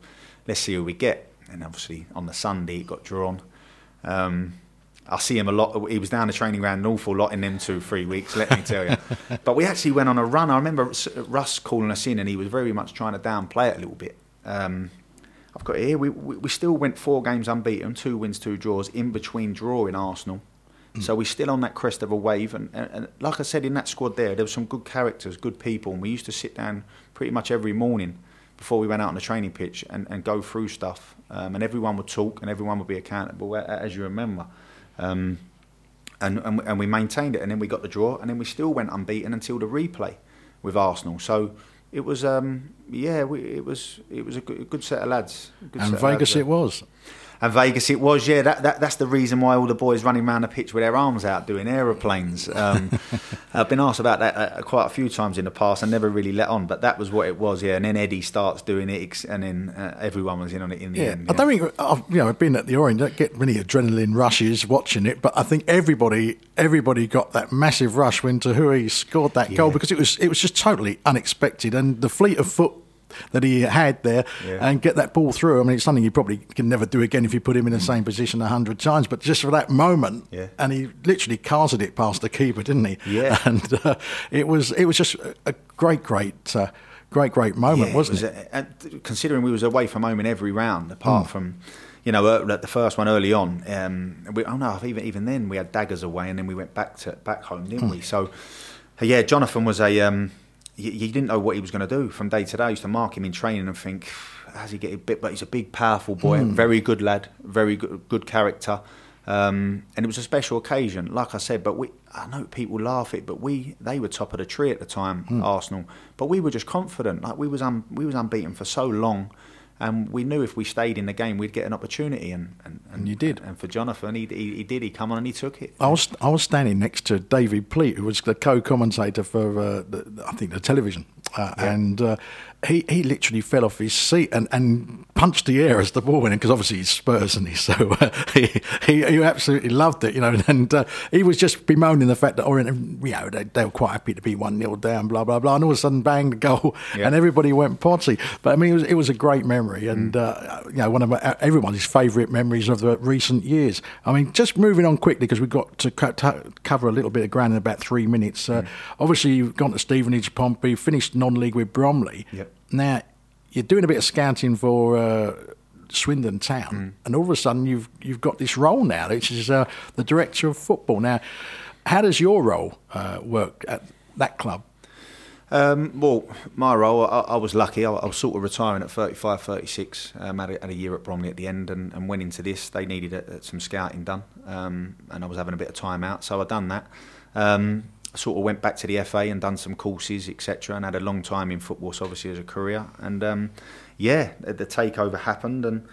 let's see who we get. And obviously on the Sunday it got drawn. Um, I see him a lot. He was down the training ground an awful lot in them two, three weeks, let me tell you. but we actually went on a run. I remember Russ calling us in and he was very much trying to downplay it a little bit. Um, I've got it here. We, we, we still went four games unbeaten, two wins, two draws, in between drawing Arsenal. So we're still on that crest of a wave, and, and, and, like I said, in that squad there, there were some good characters, good people, and we used to sit down pretty much every morning before we went out on the training pitch and, and go through stuff, um, and everyone would talk and everyone would be accountable, as you remember. Um, and, and and we maintained it, and then we got the draw, and then we still went unbeaten until the replay with Arsenal. So it was, um, yeah, we, it was it was a good, a good set of lads. a good And set of Vegas lads it was. And Vegas it was, yeah. That, that that's the reason why all the boys running around the pitch with their arms out doing aeroplanes. Um, I've been asked about that uh, quite a few times in the past and never really let on, but that was what it was, yeah. And then Eddie starts doing it, and then uh, everyone was in on it in the Yeah, end. I don't think I've you know I've been at the Orient. Don't get many adrenaline rushes watching it, but I think everybody everybody got that massive rush when Téhoué scored that goal because it was it was just totally unexpected, and the fleet of foot that he had there Yeah. and get that ball through. I mean, it's something you probably can never do again if you put him in the same position a hundred times. But just for that moment, Yeah. and he literally casted it past the keeper, didn't he? Yeah. and uh, it was it was just a- a great, great. Uh, Great, great moment, Yeah, wasn't was it? a- and considering we was away from home in every round, apart from, you know, uh, the first one early on. Um, we, oh no, even even then we had daggers away, and then we went back to back home, didn't we? So, yeah, Jonathan was a. Um, you, you didn't know what he was going to do from day to day. I used to mark him in training and think, how's he get a bit? But he's a big, powerful boy, very good lad, very good, good character. Um, and it was a special occasion, like I said. But we, I know people laugh it, but we, they were top of the tree at the time, Arsenal. But we were just confident, like we was, un, we was unbeaten for so long, and we knew if we stayed in the game, we'd get an opportunity. And and, And you did. And for Jonathan, he, he, he did. He come on and he took it. I was I was standing next to David Pleat, who was the co-commentator for uh, the, I think the television, uh, and uh, he he literally fell off his seat and, and punched the air as the ball went in because obviously he's Spurs and he so uh, he, he he absolutely loved it, you know, and uh, he was just bemoaning the fact that Orient, you know, they, they were quite happy to be one 0 down, blah blah blah, and all of a sudden bang the goal, Yeah. and everybody went potty. But I mean, it was it was a great memory, and uh, you know, one of my, everyone's favourite memories of the recent years. I mean, just moving on quickly because we've got to co- to cover a little bit of ground in about three minutes. Uh, Obviously, you've gone to Stevenage, Pompey, finished non-league with Bromley. Yep. Now you're doing a bit of scouting for. Uh, Swindon Town, and all of a sudden you've you've got this role now, which is uh, the director of football. Now, how does your role uh, work at that club? Um, well, my role, I, I was lucky. I, I was sort of retiring at 35, 36. Um, had, a, had a year at Bromley at the end and, and went into this. They needed uh some scouting done, um, and I was having a bit of time out, so I done that. Um, sort of went back to the FA and done some courses, etc., and had a long time in football, so obviously as a career. And um, yeah, the, takeover happened, and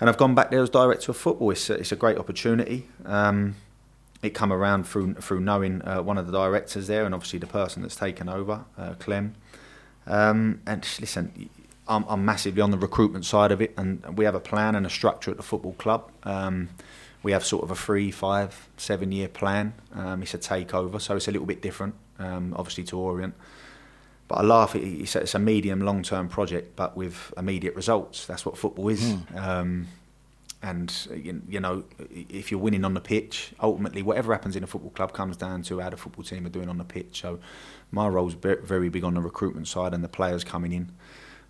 and I've gone back there as director of football. It's a, it's a great opportunity. Um, it come around through through knowing uh, one of the directors there, and obviously the person that's taken over, uh, Clem. Um, and listen, I'm, I'm, massively on the recruitment side of it, and we have a plan and a structure at the football club. Um, we have sort of a three, five, seven year plan. Um, it's a takeover, so it's a little bit different, um, obviously, to Orient. But I laugh, at you it's a medium, long term project, but with immediate results. That's what football is. Mm. and, you know, if you're winning on the pitch, ultimately, whatever happens in a football club comes down to how the football team are doing on the pitch. So my role's very big on the recruitment side and the players coming in.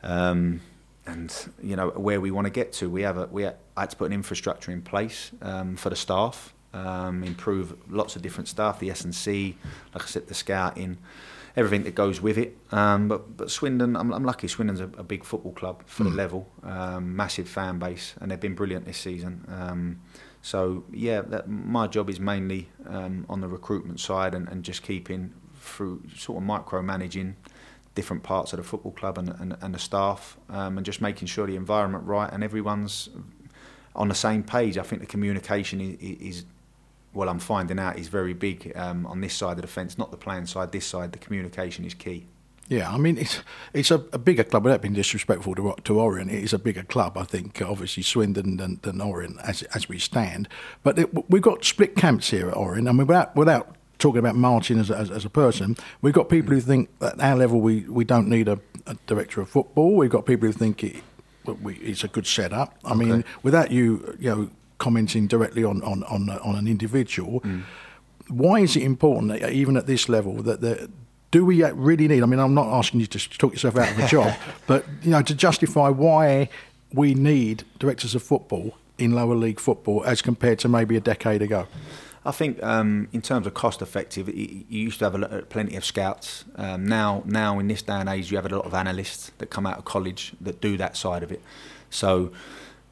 Um, and you know where we want to get to. We have a we had to put an infrastructure in place um, for the staff, um, improve lots of different stuff, the S and C, like I said, the scouting, everything that goes with it. Um, but but Swindon, I'm, I'm lucky. Swindon's a, a big football club for mm. the level, um, massive fan base, and they've been brilliant this season. Um, so yeah, that, my job is mainly um, on the recruitment side and, and just keeping through sort of micromanaging different parts of the football club and, and, and the staff, um, and just making sure the environment right and everyone's on the same page. I think the communication is, is well, I'm finding out is very big um, on this side of the fence, not the playing side. This side, the communication is key. Yeah, I mean it's it's a, a, bigger club. Without being disrespectful to, to Orient, it is a bigger club. I think obviously Swindon than, than as as we stand. But it, we've got split camps here at Orient, and without without talking about Martin as a, as, as, a person, we've got people who think at our level we, we don't need a, a director of football. We've got people who think it, we, it's a good setup. I okay. mean, without you, you know, commenting directly on on on, on an individual, mm. why is it important, that, even at this level, that the do we really need? I mean, I'm not asking you to talk yourself out of a job, but you know, to justify why we need directors of football in lower league football as compared to maybe a decade ago. I think um, in terms of cost effective, you used to have a, plenty of scouts. Um, now, now in this day and age, you have a lot of analysts that come out of college that do that side of it. So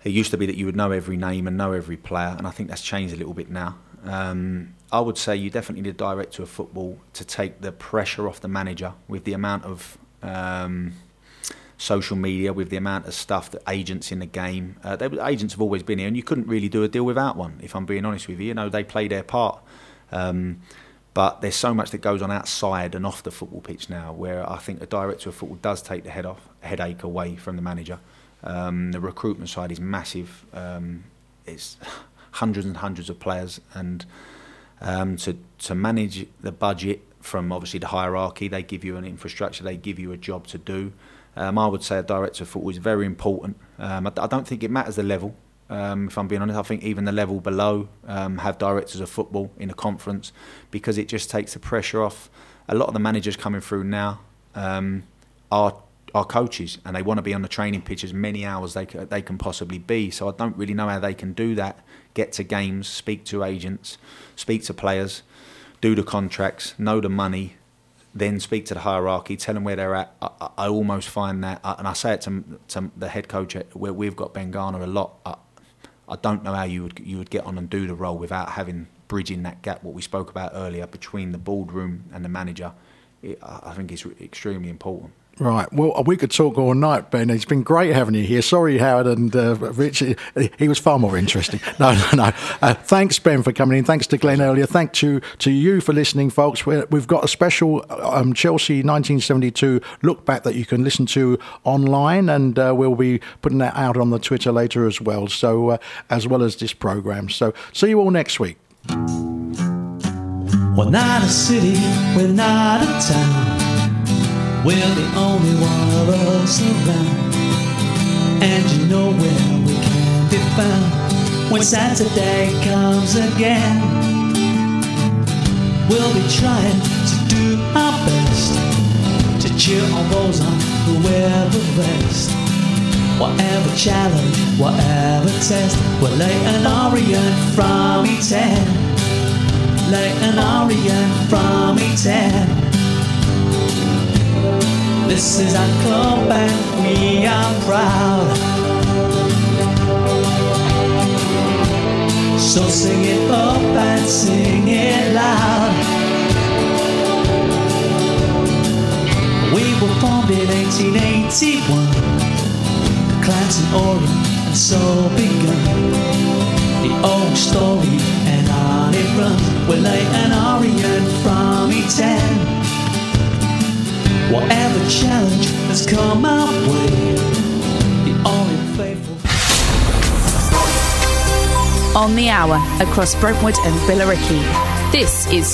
it used to be that you would know every name and know every player, and I think that's changed a little bit now. Um, I would say you definitely need a director of football to take the pressure off the manager with the amount of um, social media, with the amount of stuff that agents in the game. Uh, they, agents have always been here, and you couldn't really do a deal without one. If I'm being honest with you, you know they play their part. Um, but there's so much that goes on outside and off the football pitch now, where I think a director of football does take the head off headache away from the manager. Um, the recruitment side is massive. Um, it's hundreds and hundreds of players, and um, to to manage the budget from obviously the hierarchy, they give you an infrastructure, they give you a job to do. Um, I would say a director of football is very important. Um, I, I, don't think it matters the level. Um, if I'm being honest, I think even the level below um, have directors of football in a conference because it just takes the pressure off. A lot of the managers coming through now um, are are coaches and they want to be on the training pitch as many hours they they can possibly be. So I don't really know how they can do that. Get to games, speak to agents, speak to players, do the contracts, know the money, then speak to the hierarchy, tell them where they're at. I, I almost find that, uh, and I say it to, to the head coach where we've got Ben Garner a lot. I, I don't know how you would you would get on and do the role without having bridging that gap. What we spoke about earlier between the boardroom and the manager, it, I think is extremely important. Right. Well, we could talk all night, Ben. It's been great having you here. Sorry, Howard and uh, Rich. He was far more interesting. No, no, no. Uh, thanks, Ben, for coming in. Thanks to Glen earlier. Thank to to you for listening, folks. we have got a special um, Chelsea 1972 look back that you can listen to online, and uh, we'll be putting that out on the Twitter later as well. So, uh, as well as this program. So, see you all next week. Not a city, we're not a town. We're the only one of us around. And you know where we can be found when Saturday comes again. We'll be trying to do our best to cheer on those on who wear the vest. Whatever challenge, whatever test, we'll lay an Orient from each end. Lay an Orient from each end. This is our club and we are proud. So sing it up and sing it loud. We were formed in 1881. The climbs in Orient and so begun. The old story and on it runs. We're like an Orient from eternity. Whatever challenge has come our way, the Orient faithful. On the hour across Brentwood and Billericay. This is